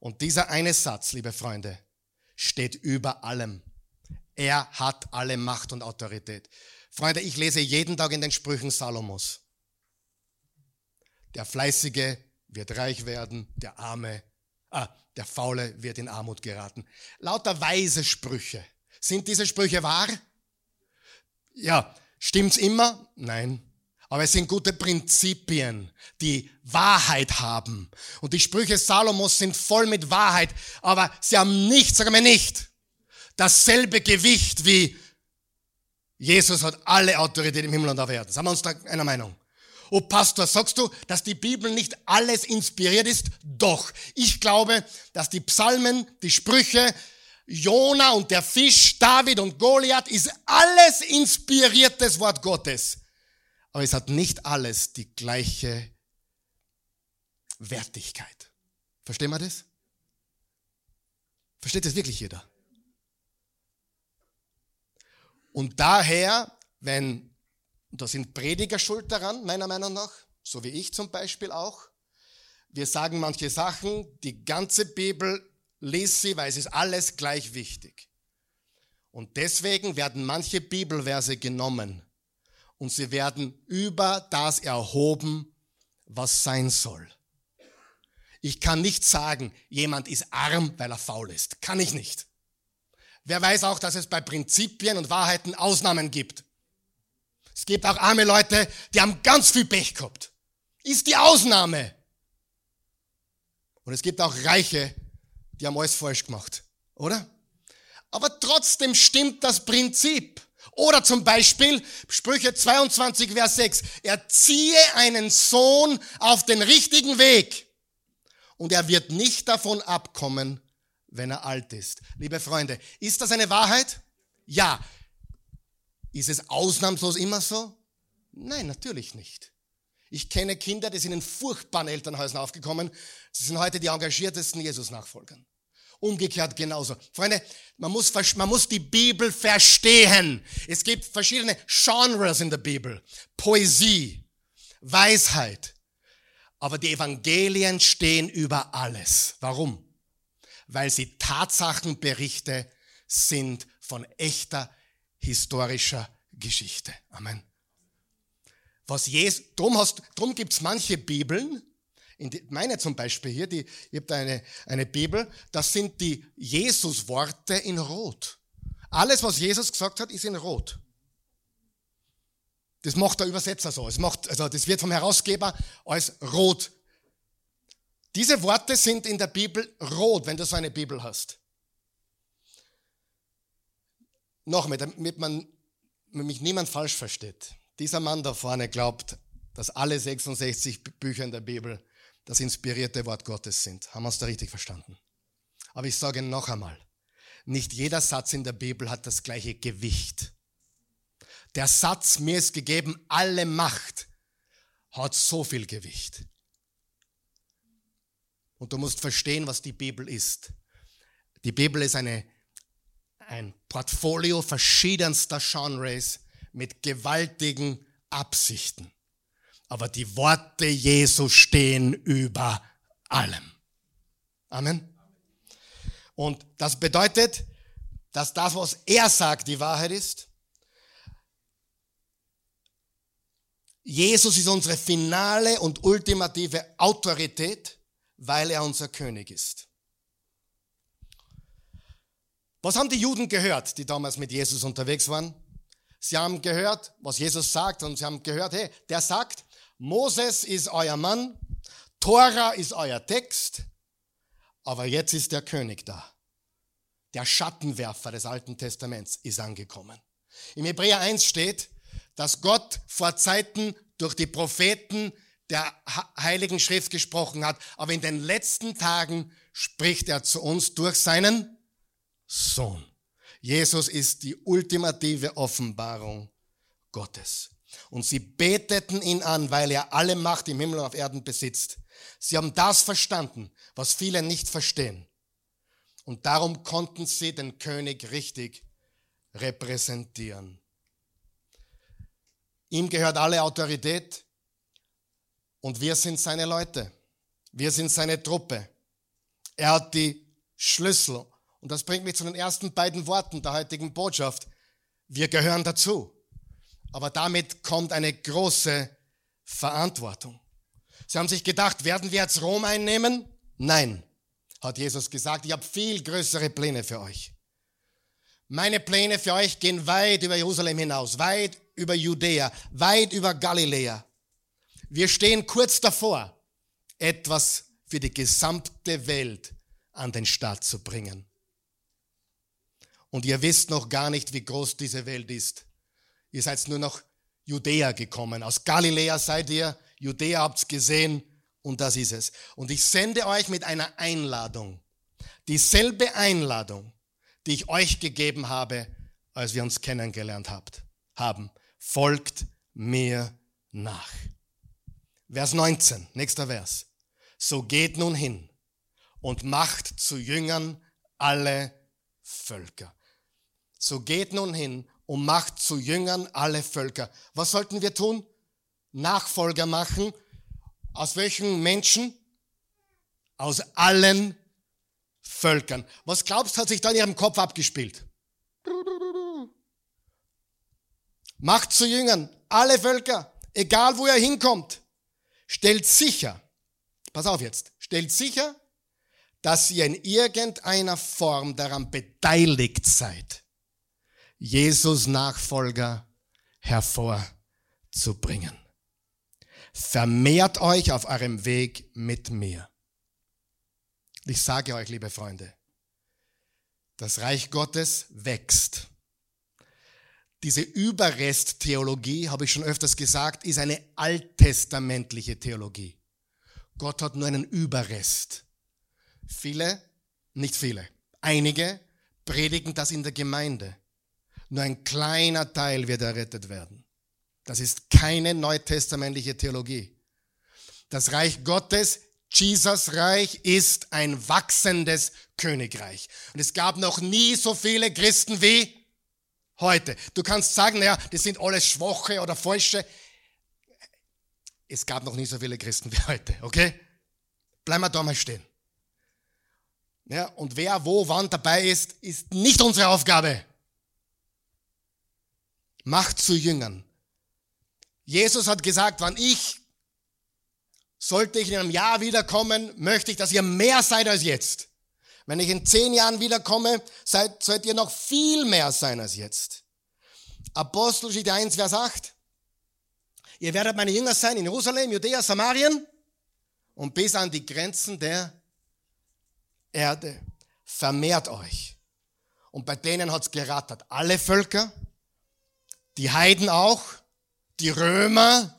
Und dieser eine Satz, liebe Freunde, steht über allem. Er hat alle Macht und Autorität. Freunde, ich lese jeden Tag in den Sprüchen Salomos. Der Fleißige wird reich werden, der Arme, ah, der Faule wird in Armut geraten. Lauter weise Sprüche. Sind diese Sprüche wahr? Ja. Stimmt's immer? Nein. Aber es sind gute Prinzipien, die Wahrheit haben. Und die Sprüche Salomos sind voll mit Wahrheit, aber sie haben nicht, sagen wir nicht, dasselbe Gewicht wie Jesus hat alle Autorität im Himmel und auf Erden. Sind wir uns da einer Meinung? Oh Pastor, sagst du, dass die Bibel nicht alles inspiriert ist? Doch. Ich glaube, dass die Psalmen, die Sprüche, Jona und der Fisch, David und Goliath ist alles inspiriertes Wort Gottes aber es hat nicht alles die gleiche Wertigkeit. Verstehen wir das? Versteht das wirklich jeder? Und daher, wenn, da sind Prediger schuld daran, meiner Meinung nach, so wie ich zum Beispiel auch, wir sagen manche Sachen, die ganze Bibel liest sie, weil es ist alles gleich wichtig. Und deswegen werden manche Bibelverse genommen und sie werden über das erhoben, was sein soll. Ich kann nicht sagen, jemand ist arm, weil er faul ist. Kann ich nicht. Wer weiß auch, dass es bei Prinzipien und Wahrheiten Ausnahmen gibt. Es gibt auch arme Leute, die haben ganz viel Pech gehabt. Ist die Ausnahme. Und es gibt auch Reiche, die haben alles falsch gemacht. Oder? Aber trotzdem stimmt das Prinzip. Oder zum Beispiel Sprüche 22, Vers 6. Erziehe einen Sohn auf den richtigen Weg und er wird nicht davon abkommen, wenn er alt ist. Liebe Freunde, ist das eine Wahrheit? Ja. Ist es ausnahmslos immer so? Nein, natürlich nicht. Ich kenne Kinder, die sind in furchtbaren Elternhäusern aufgekommen. Sie sind heute die engagiertesten Jesus-Nachfolger. Umgekehrt genauso. Freunde, man muss, man muss die Bibel verstehen. Es gibt verschiedene Genres in der Bibel. Poesie, Weisheit. Aber die Evangelien stehen über alles. Warum? Weil sie Tatsachenberichte sind von echter historischer Geschichte. Amen. Was Jesus, drum, hast, drum gibt's manche Bibeln, die, meine zum Beispiel hier, die, habe da eine, eine Bibel, das sind die Jesus-Worte in Rot. Alles, was Jesus gesagt hat, ist in Rot. Das macht der Übersetzer so. Es macht, also das wird vom Herausgeber als rot. Diese Worte sind in der Bibel rot, wenn du so eine Bibel hast. Nochmal, damit man damit mich niemand falsch versteht. Dieser Mann da vorne glaubt, dass alle 66 Bücher in der Bibel das inspirierte Wort Gottes sind. Haben wir uns da richtig verstanden? Aber ich sage noch einmal, nicht jeder Satz in der Bibel hat das gleiche Gewicht. Der Satz, mir ist gegeben, alle Macht, hat so viel Gewicht. Und du musst verstehen, was die Bibel ist. Die Bibel ist eine, ein Portfolio verschiedenster Genres mit gewaltigen Absichten aber die Worte Jesu stehen über allem. Amen. Und das bedeutet, dass das, was er sagt, die Wahrheit ist. Jesus ist unsere finale und ultimative Autorität, weil er unser König ist. Was haben die Juden gehört, die damals mit Jesus unterwegs waren? Sie haben gehört, was Jesus sagt und sie haben gehört, hey, der sagt, Moses ist euer Mann, Tora ist euer Text, aber jetzt ist der König da. Der Schattenwerfer des Alten Testaments ist angekommen. Im Hebräer 1 steht, dass Gott vor Zeiten durch die Propheten der Heiligen Schrift gesprochen hat, aber in den letzten Tagen spricht er zu uns durch seinen Sohn. Jesus ist die ultimative Offenbarung Gottes. Und sie beteten ihn an, weil er alle Macht im Himmel und auf Erden besitzt. Sie haben das verstanden, was viele nicht verstehen. Und darum konnten sie den König richtig repräsentieren. Ihm gehört alle Autorität und wir sind seine Leute. Wir sind seine Truppe. Er hat die Schlüssel Und das bringt mich zu den ersten beiden Worten der heutigen Botschaft. Wir gehören dazu. Aber damit kommt eine große Verantwortung. Sie haben sich gedacht, werden wir jetzt Rom einnehmen? Nein, hat Jesus gesagt. Ich habe viel größere Pläne für euch. Meine Pläne für euch gehen weit über Jerusalem hinaus, weit über Judäa, weit über Galiläa. Wir stehen kurz davor, etwas für die gesamte Welt an den Start zu bringen. Und ihr wisst noch gar nicht, wie groß diese Welt ist. Ihr seid nur noch Judäa gekommen. Aus Galiläa seid ihr, Judäa habt's gesehen und das ist es. Und ich sende euch mit einer Einladung. Dieselbe Einladung, die ich euch gegeben habe, als wir uns kennengelernt habt, haben. Folgt mir nach. Vers 19, nächster Vers. So geht nun hin und macht zu Jüngern alle Völker. So geht nun hin und macht zu Jüngern alle Völker. Was sollten wir tun? Nachfolger machen. Aus welchen Menschen? Aus allen Völkern. Was glaubst, hat sich da in ihrem Kopf abgespielt? Macht zu Jüngern alle Völker, egal wo ihr hinkommt. Stellt sicher, pass auf jetzt, stellt sicher, dass ihr in irgendeiner Form daran beteiligt seid, Jesus Nachfolger hervorzubringen. Vermehrt euch auf eurem Weg mit mir. Ich sage euch, liebe Freunde, das Reich Gottes wächst. Diese Überresttheologie, habe ich schon öfters gesagt, ist eine alttestamentliche Theologie. Gott hat nur einen Überrest. Viele, nicht viele, einige predigen das in der Gemeinde. Nur ein kleiner Teil wird errettet werden. Das ist keine neutestamentliche Theologie. Das Reich Gottes Jesus Reich ist ein wachsendes Königreich. Und es gab noch nie so viele Christen wie heute. Du kannst sagen, naja, das sind alles Schwache oder Falsche. Es gab noch nie so viele Christen wie heute, okay? Bleiben wir da mal stehen. Ja, und wer wo wann dabei ist, ist nicht unsere Aufgabe. Macht zu Jüngern. Jesus hat gesagt, wann ich sollte ich in einem Jahr wiederkommen, möchte ich, dass ihr mehr seid als jetzt. Wenn ich in zehn Jahren wiederkomme, seid, sollt ihr noch viel mehr sein als jetzt. Apostelgeschichte 1, Vers 8. Ihr werdet meine Jünger sein in Jerusalem, Judäa, Samarien und bis an die Grenzen der Erde. Vermehrt euch. Und bei denen hat's gerattert. Alle Völker, die Heiden auch, die Römer,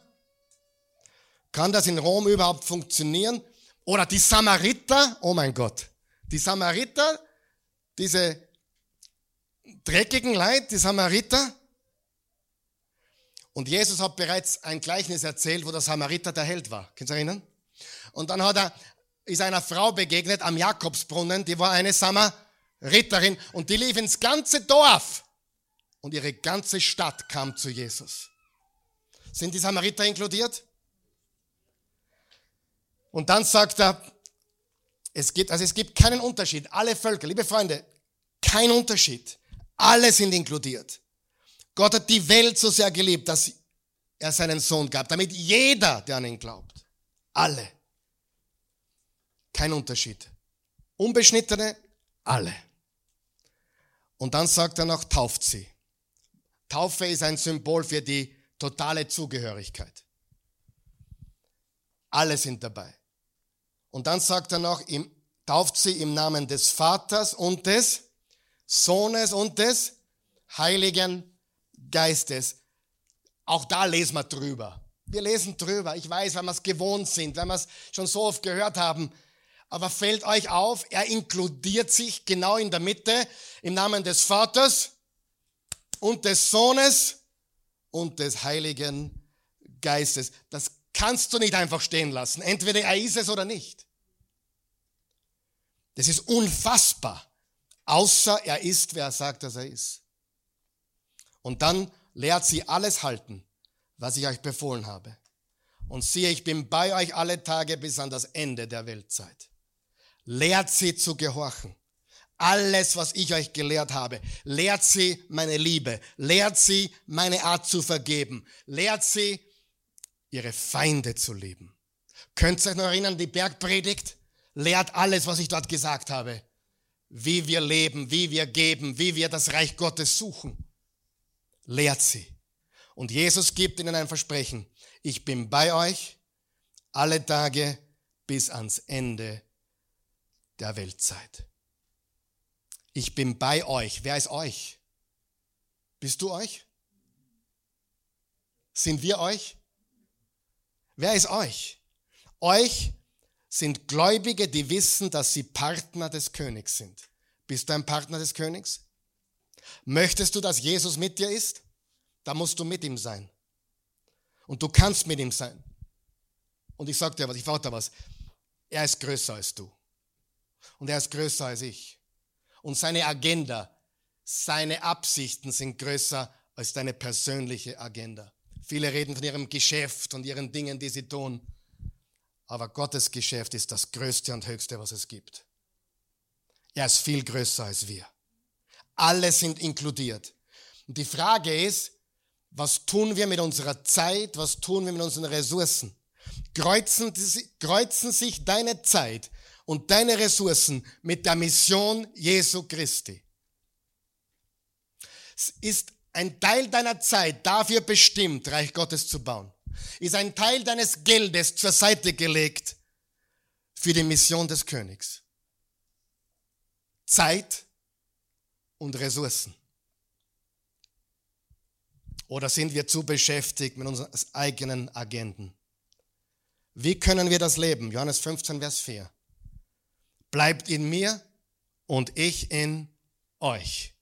kann das in Rom überhaupt funktionieren? Oder die Samariter, oh mein Gott, die Samariter, diese dreckigen Leute, die Samariter. Und Jesus hat bereits ein Gleichnis erzählt, wo der Samariter der Held war. Könnt ihr erinnern? Und dann hat er, ist einer Frau begegnet am Jakobsbrunnen, die war eine Samariterin und die lief ins ganze Dorf und ihre ganze Stadt kam zu Jesus. Sind die Samariter inkludiert? Und dann sagt er, es gibt, also es gibt keinen Unterschied. Alle Völker, liebe Freunde, kein Unterschied. Alle sind inkludiert. Gott hat die Welt so sehr geliebt, dass er seinen Sohn gab, damit jeder, der an ihn glaubt, alle, kein Unterschied. Unbeschnittene, alle. Und dann sagt er noch, tauft sie. Taufe ist ein Symbol für die totale Zugehörigkeit. Alle sind dabei. Und dann sagt er noch, tauft sie im Namen des Vaters und des Sohnes und des Heiligen Geistes. Auch da lesen wir drüber. Wir lesen drüber. Ich weiß, weil wir es gewohnt sind, weil wir es schon so oft gehört haben. Aber fällt euch auf, er inkludiert sich genau in der Mitte im Namen des Vaters und des Sohnes und des Heiligen Geistes. Das kannst du nicht einfach stehen lassen. Entweder er ist es oder nicht. Das ist unfassbar. Außer er ist, wer er sagt, dass er ist. Und dann lehrt sie alles halten, was ich euch befohlen habe. Und siehe, ich bin bei euch alle Tage bis an das Ende der Weltzeit. Lehrt sie zu gehorchen. Alles, was ich euch gelehrt habe, lehrt sie meine Liebe, lehrt sie meine Art zu vergeben, lehrt sie ihre Feinde zu lieben. Könnt ihr euch noch erinnern, die Bergpredigt lehrt alles, was ich dort gesagt habe. Wie wir leben, wie wir geben, wie wir das Reich Gottes suchen. Lehrt sie. Und Jesus gibt ihnen ein Versprechen. Ich bin bei euch alle Tage bis ans Ende der Weltzeit. Ich bin bei euch. Wer ist euch? Bist du euch? Sind wir euch? Wer ist euch? Euch sind Gläubige, die wissen, dass sie Partner des Königs sind. Bist du ein Partner des Königs? Möchtest du, dass Jesus mit dir ist? Da musst du mit ihm sein. Und du kannst mit ihm sein. Und ich sage dir was, ich warte was. Er ist größer als du. Und er ist größer als ich. Und seine Agenda, seine Absichten sind größer als deine persönliche Agenda. Viele reden von ihrem Geschäft und ihren Dingen, die sie tun. Aber Gottes Geschäft ist das Größte und Höchste, was es gibt. Er ist viel größer als wir. Alle sind inkludiert. Und die Frage ist, was tun wir mit unserer Zeit? Was tun wir mit unseren Ressourcen? Kreuzen, kreuzen sich deine Zeit und deine Ressourcen mit der Mission Jesu Christi. Ist ein Teil deiner Zeit dafür bestimmt, Reich Gottes zu bauen. Ist ein Teil deines Geldes zur Seite gelegt für die Mission des Königs. Zeit und Ressourcen. Oder sind wir zu beschäftigt mit unseren eigenen Agenden? Wie können wir das leben? Johannes 15, Vers 4. Bleibt in mir und ich in euch.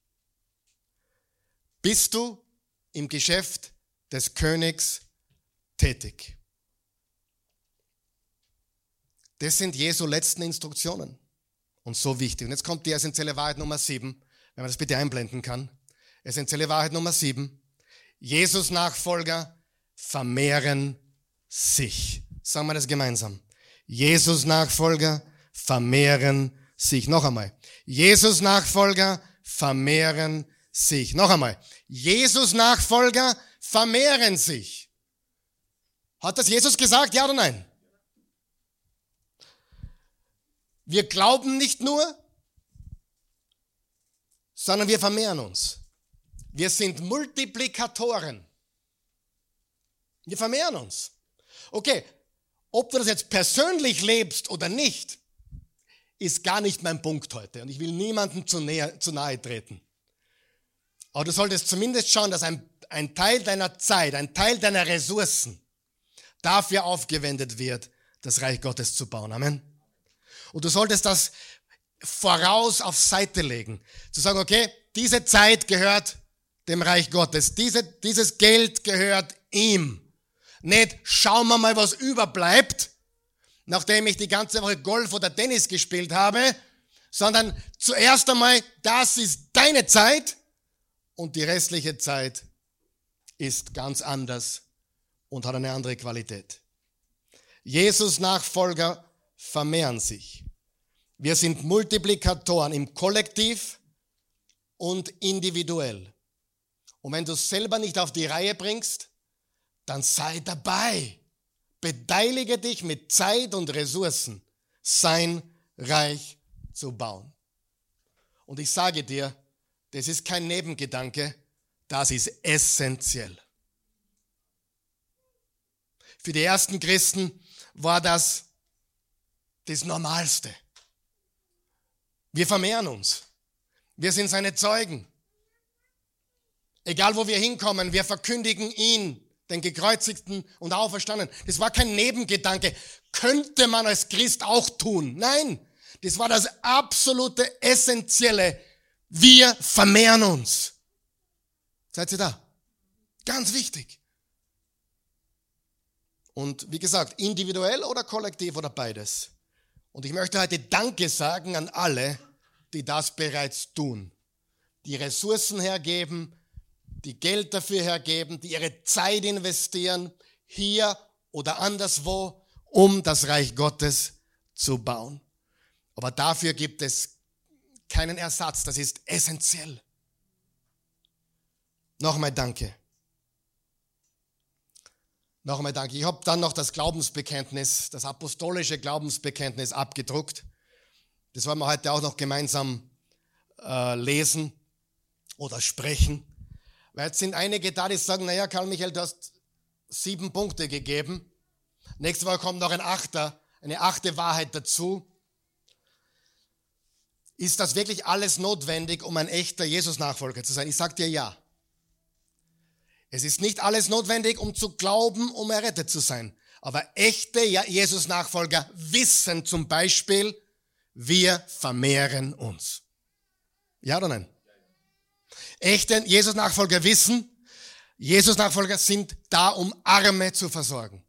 Bist du im Geschäft des Königs tätig? Das sind Jesu letzten Instruktionen und so wichtig. Und jetzt kommt die essentielle Wahrheit Nummer 7, wenn man das bitte einblenden kann. Essentielle Wahrheit Nummer 7. Jesus Nachfolger vermehren sich. Sagen wir das gemeinsam. Jesus Nachfolger vermehren sich. Noch einmal. Jesus Nachfolger vermehren sich. Noch einmal. Jesus Nachfolger vermehren sich. Hat das Jesus gesagt, ja oder nein? Wir glauben nicht nur, sondern wir vermehren uns. Wir sind Multiplikatoren. Wir vermehren uns. Okay, ob du das jetzt persönlich lebst oder nicht, ist gar nicht mein Punkt heute. Und ich will niemandem zu, näher, zu nahe treten. Aber du solltest zumindest schauen, dass ein, ein Teil deiner Zeit, ein Teil deiner Ressourcen dafür aufgewendet wird, das Reich Gottes zu bauen. Amen. Und du solltest das voraus auf Seite legen. Zu sagen, okay, diese Zeit gehört dem Reich Gottes. Diese, dieses Geld gehört ihm. Nicht, schauen wir mal, was überbleibt nachdem ich die ganze Woche Golf oder Tennis gespielt habe, sondern zuerst einmal, das ist deine Zeit und die restliche Zeit ist ganz anders und hat eine andere Qualität. Jesus Nachfolger vermehren sich. Wir sind Multiplikatoren im Kollektiv und individuell. Und wenn du es selber nicht auf die Reihe bringst, dann sei dabei. Beteilige dich mit Zeit und Ressourcen, sein Reich zu bauen. Und ich sage dir, das ist kein Nebengedanke, das ist essentiell. Für die ersten Christen war das das Normalste. Wir vermehren uns. Wir sind seine Zeugen. Egal wo wir hinkommen, wir verkündigen ihn den gekreuzigten und auferstanden. Das war kein Nebengedanke. Könnte man als Christ auch tun. Nein, das war das absolute Essentielle. Wir vermehren uns. Seid ihr da? Ganz wichtig. Und wie gesagt, individuell oder kollektiv oder beides. Und ich möchte heute Danke sagen an alle, die das bereits tun. Die Ressourcen hergeben, die Geld dafür hergeben, die ihre Zeit investieren, hier oder anderswo, um das Reich Gottes zu bauen. Aber dafür gibt es keinen Ersatz, das ist essentiell. Nochmal danke. Nochmal danke. Ich habe dann noch das Glaubensbekenntnis, das apostolische Glaubensbekenntnis abgedruckt. Das wollen wir heute auch noch gemeinsam äh, lesen oder sprechen. Weil jetzt sind einige da, die sagen, naja, Karl Michael, du hast sieben Punkte gegeben. Nächste Woche kommt noch ein Achter, eine achte Wahrheit dazu. Ist das wirklich alles notwendig, um ein echter Jesus-Nachfolger zu sein? Ich sage dir ja. Es ist nicht alles notwendig, um zu glauben, um errettet zu sein. Aber echte Jesus-Nachfolger wissen zum Beispiel, wir vermehren uns. Ja oder nein? Echte Jesus-Nachfolger wissen, Jesus-Nachfolger sind da, um Arme zu versorgen.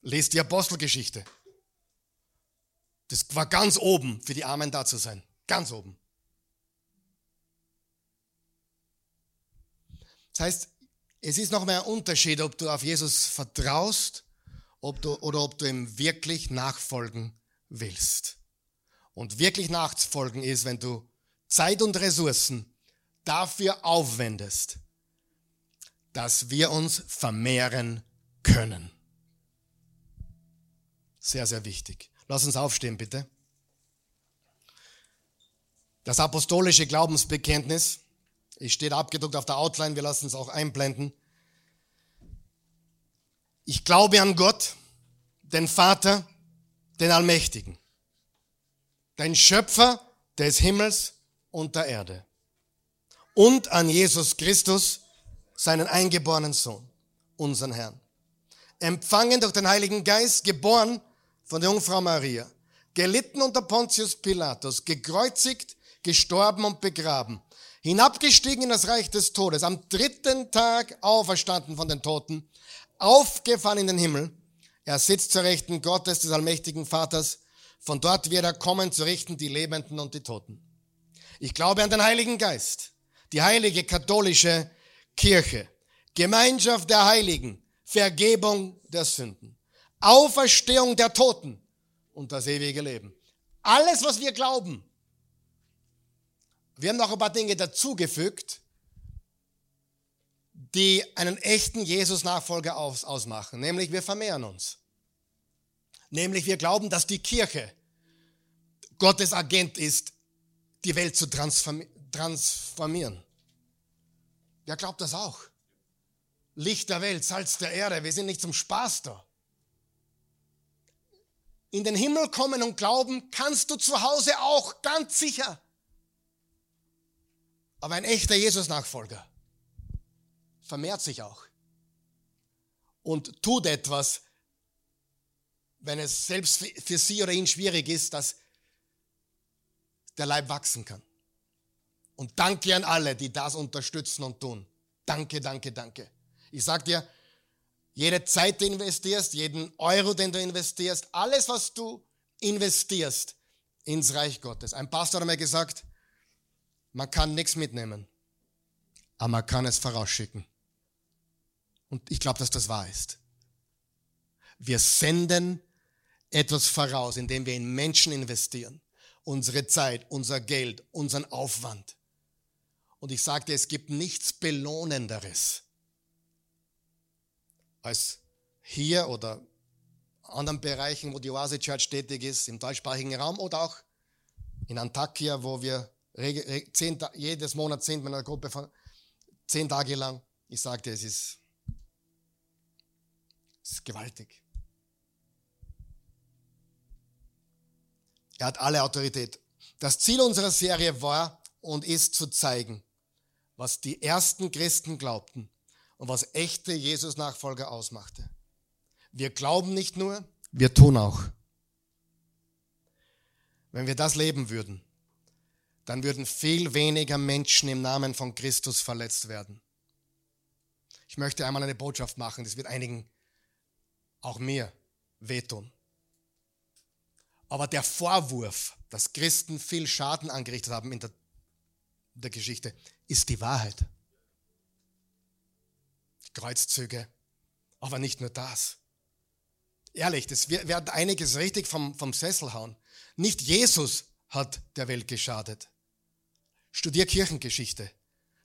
Lest die Apostelgeschichte. Das war ganz oben, für die Armen da zu sein. Ganz oben. Das heißt, es ist noch mehr ein Unterschied, ob du auf Jesus vertraust ob du, oder ob du ihm wirklich nachfolgen willst. Und wirklich nachfolgen ist, wenn du Zeit und Ressourcen dafür aufwendest, dass wir uns vermehren können. Sehr, sehr wichtig. Lass uns aufstehen, bitte. Das apostolische Glaubensbekenntnis, es steht abgedruckt auf der Outline, wir lassen es auch einblenden. Ich glaube an Gott, den Vater, den Allmächtigen, den Schöpfer des Himmels und der Erde und an Jesus Christus, seinen eingeborenen Sohn, unseren Herrn. Empfangen durch den Heiligen Geist, geboren von der Jungfrau Maria, gelitten unter Pontius Pilatus, gekreuzigt, gestorben und begraben, hinabgestiegen in das Reich des Todes, am dritten Tag auferstanden von den Toten, aufgefahren in den Himmel, er sitzt zur Rechten Gottes, des allmächtigen Vaters, von dort wird er kommen zu richten die Lebenden und die Toten. Ich glaube an den Heiligen Geist, die heilige katholische Kirche, Gemeinschaft der Heiligen, Vergebung der Sünden, Auferstehung der Toten und das ewige Leben. Alles, was wir glauben. Wir haben noch ein paar Dinge dazugefügt, die einen echten Jesus-Nachfolger aus, ausmachen. Nämlich wir vermehren uns. Nämlich wir glauben, dass die Kirche Gottes Agent ist, die Welt zu transformieren. Wer glaubt das auch? Licht der Welt, Salz der Erde, wir sind nicht zum Spaß da. In den Himmel kommen und glauben kannst du zu Hause auch, ganz sicher. Aber ein echter Jesus-Nachfolger vermehrt sich auch und tut etwas, wenn es selbst für sie oder ihn schwierig ist, dass der Leib wachsen kann. Und danke an alle, die das unterstützen und tun. Danke, danke, danke. Ich sag dir, jede Zeit, die du investierst, jeden Euro, den du investierst, alles, was du investierst ins Reich Gottes. Ein Pastor hat mir gesagt, man kann nichts mitnehmen, aber man kann es vorausschicken. Und ich glaube, dass das wahr ist. Wir senden etwas voraus, indem wir in Menschen investieren. Unsere Zeit, unser Geld, unseren Aufwand. Und ich sagte, es gibt nichts Belohnenderes, als hier oder anderen Bereichen, wo die Oase Church tätig ist, im deutschsprachigen Raum oder auch in Antakya, wo wir zehn, jedes Monat sind mit einer Gruppe von zehn Tage lang. Ich sagte, es ist, es ist gewaltig. Er hat alle Autorität. Das Ziel unserer Serie war und ist zu zeigen, was die ersten Christen glaubten und was echte Jesus-Nachfolger ausmachte. Wir glauben nicht nur, wir tun auch. Wenn wir das leben würden, dann würden viel weniger Menschen im Namen von Christus verletzt werden. Ich möchte einmal eine Botschaft machen, das wird einigen, auch mir, wehtun. Aber der Vorwurf, dass Christen viel Schaden angerichtet haben in der der Geschichte ist die Wahrheit. Kreuzzüge, aber nicht nur das. Ehrlich, das wird einiges richtig vom, vom Sessel hauen. Nicht Jesus hat der Welt geschadet. Studier Kirchengeschichte.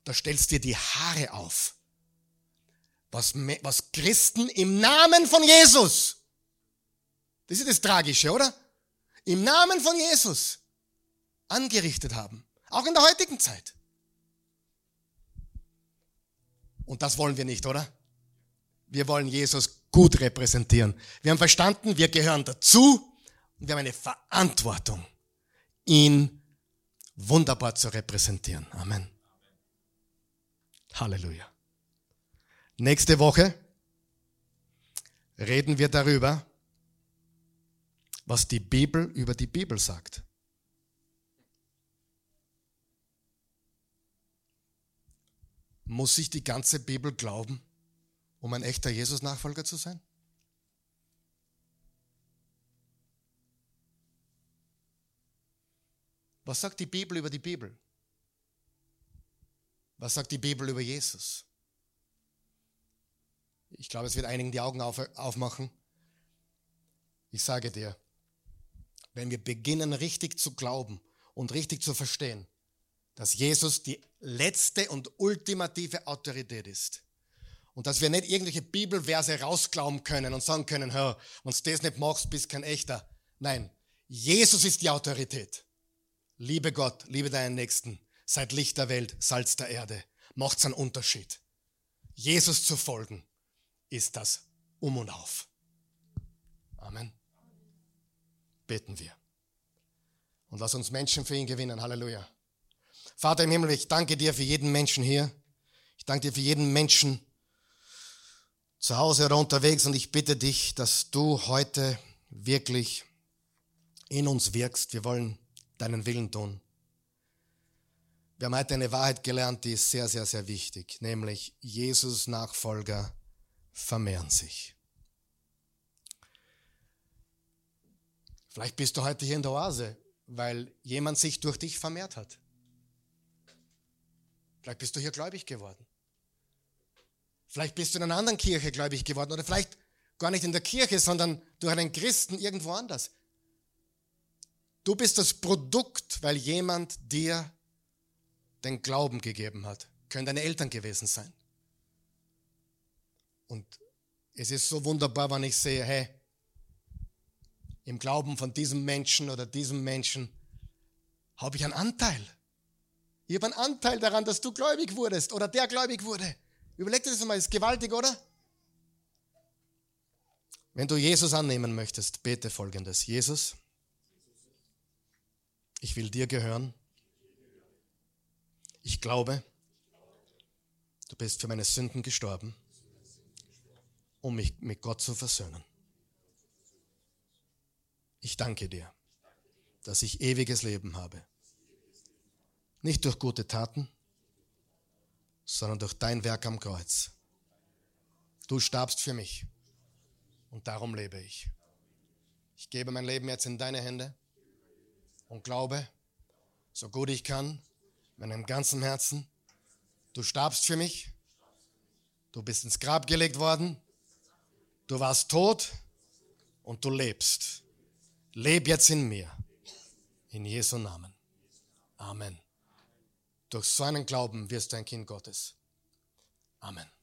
Da stellst dir die Haare auf. Was, was Christen im Namen von Jesus, das ist das Tragische, oder? Im Namen von Jesus angerichtet haben. Auch in der heutigen Zeit. Und das wollen wir nicht, oder? Wir wollen Jesus gut repräsentieren. Wir haben verstanden, wir gehören dazu und wir haben eine Verantwortung, ihn wunderbar zu repräsentieren. Amen. Halleluja. Nächste Woche reden wir darüber, was die Bibel über die Bibel sagt. Muss ich die ganze Bibel glauben, um ein echter Jesus-Nachfolger zu sein? Was sagt die Bibel über die Bibel? Was sagt die Bibel über Jesus? Ich glaube, es wird einigen die Augen auf, aufmachen. Ich sage dir, wenn wir beginnen richtig zu glauben und richtig zu verstehen, dass Jesus die letzte und ultimative Autorität ist. Und dass wir nicht irgendwelche Bibelverse rausglauben können und sagen können, hör, wenn du das nicht machst, bist kein echter. Nein, Jesus ist die Autorität. Liebe Gott, liebe deinen Nächsten, seid Licht der Welt, Salz der Erde. Macht's einen Unterschied. Jesus zu folgen ist das Um und Auf. Amen. Beten wir. Und lass uns Menschen für ihn gewinnen. Halleluja. Vater im Himmel, ich danke dir für jeden Menschen hier. Ich danke dir für jeden Menschen zu Hause oder unterwegs und ich bitte dich, dass du heute wirklich in uns wirkst. Wir wollen deinen Willen tun. Wir haben heute eine Wahrheit gelernt, die ist sehr, sehr, sehr wichtig, nämlich Jesus Nachfolger vermehren sich. Vielleicht bist du heute hier in der Oase, weil jemand sich durch dich vermehrt hat. Vielleicht bist du hier gläubig geworden. Vielleicht bist du in einer anderen Kirche gläubig geworden oder vielleicht gar nicht in der Kirche, sondern durch einen Christen irgendwo anders. Du bist das Produkt, weil jemand dir den Glauben gegeben hat. Können deine Eltern gewesen sein. Und es ist so wunderbar, wenn ich sehe, hey, im Glauben von diesem Menschen oder diesem Menschen habe ich einen Anteil. Ich habe einen Anteil daran, dass du gläubig wurdest oder der gläubig wurde. Überleg dir das mal, ist gewaltig, oder? Wenn du Jesus annehmen möchtest, bete folgendes. Jesus, ich will dir gehören. Ich glaube, du bist für meine Sünden gestorben, um mich mit Gott zu versöhnen. Ich danke dir, dass ich ewiges Leben habe. Nicht durch gute Taten, sondern durch dein Werk am Kreuz. Du starbst für mich und darum lebe ich. Ich gebe mein Leben jetzt in deine Hände und glaube, so gut ich kann, mit meinem ganzen Herzen, du starbst für mich, du bist ins Grab gelegt worden, du warst tot und du lebst. Leb jetzt in mir. In Jesu Namen. Amen. Durch so einen Glauben wirst du ein Kind Gottes. Amen.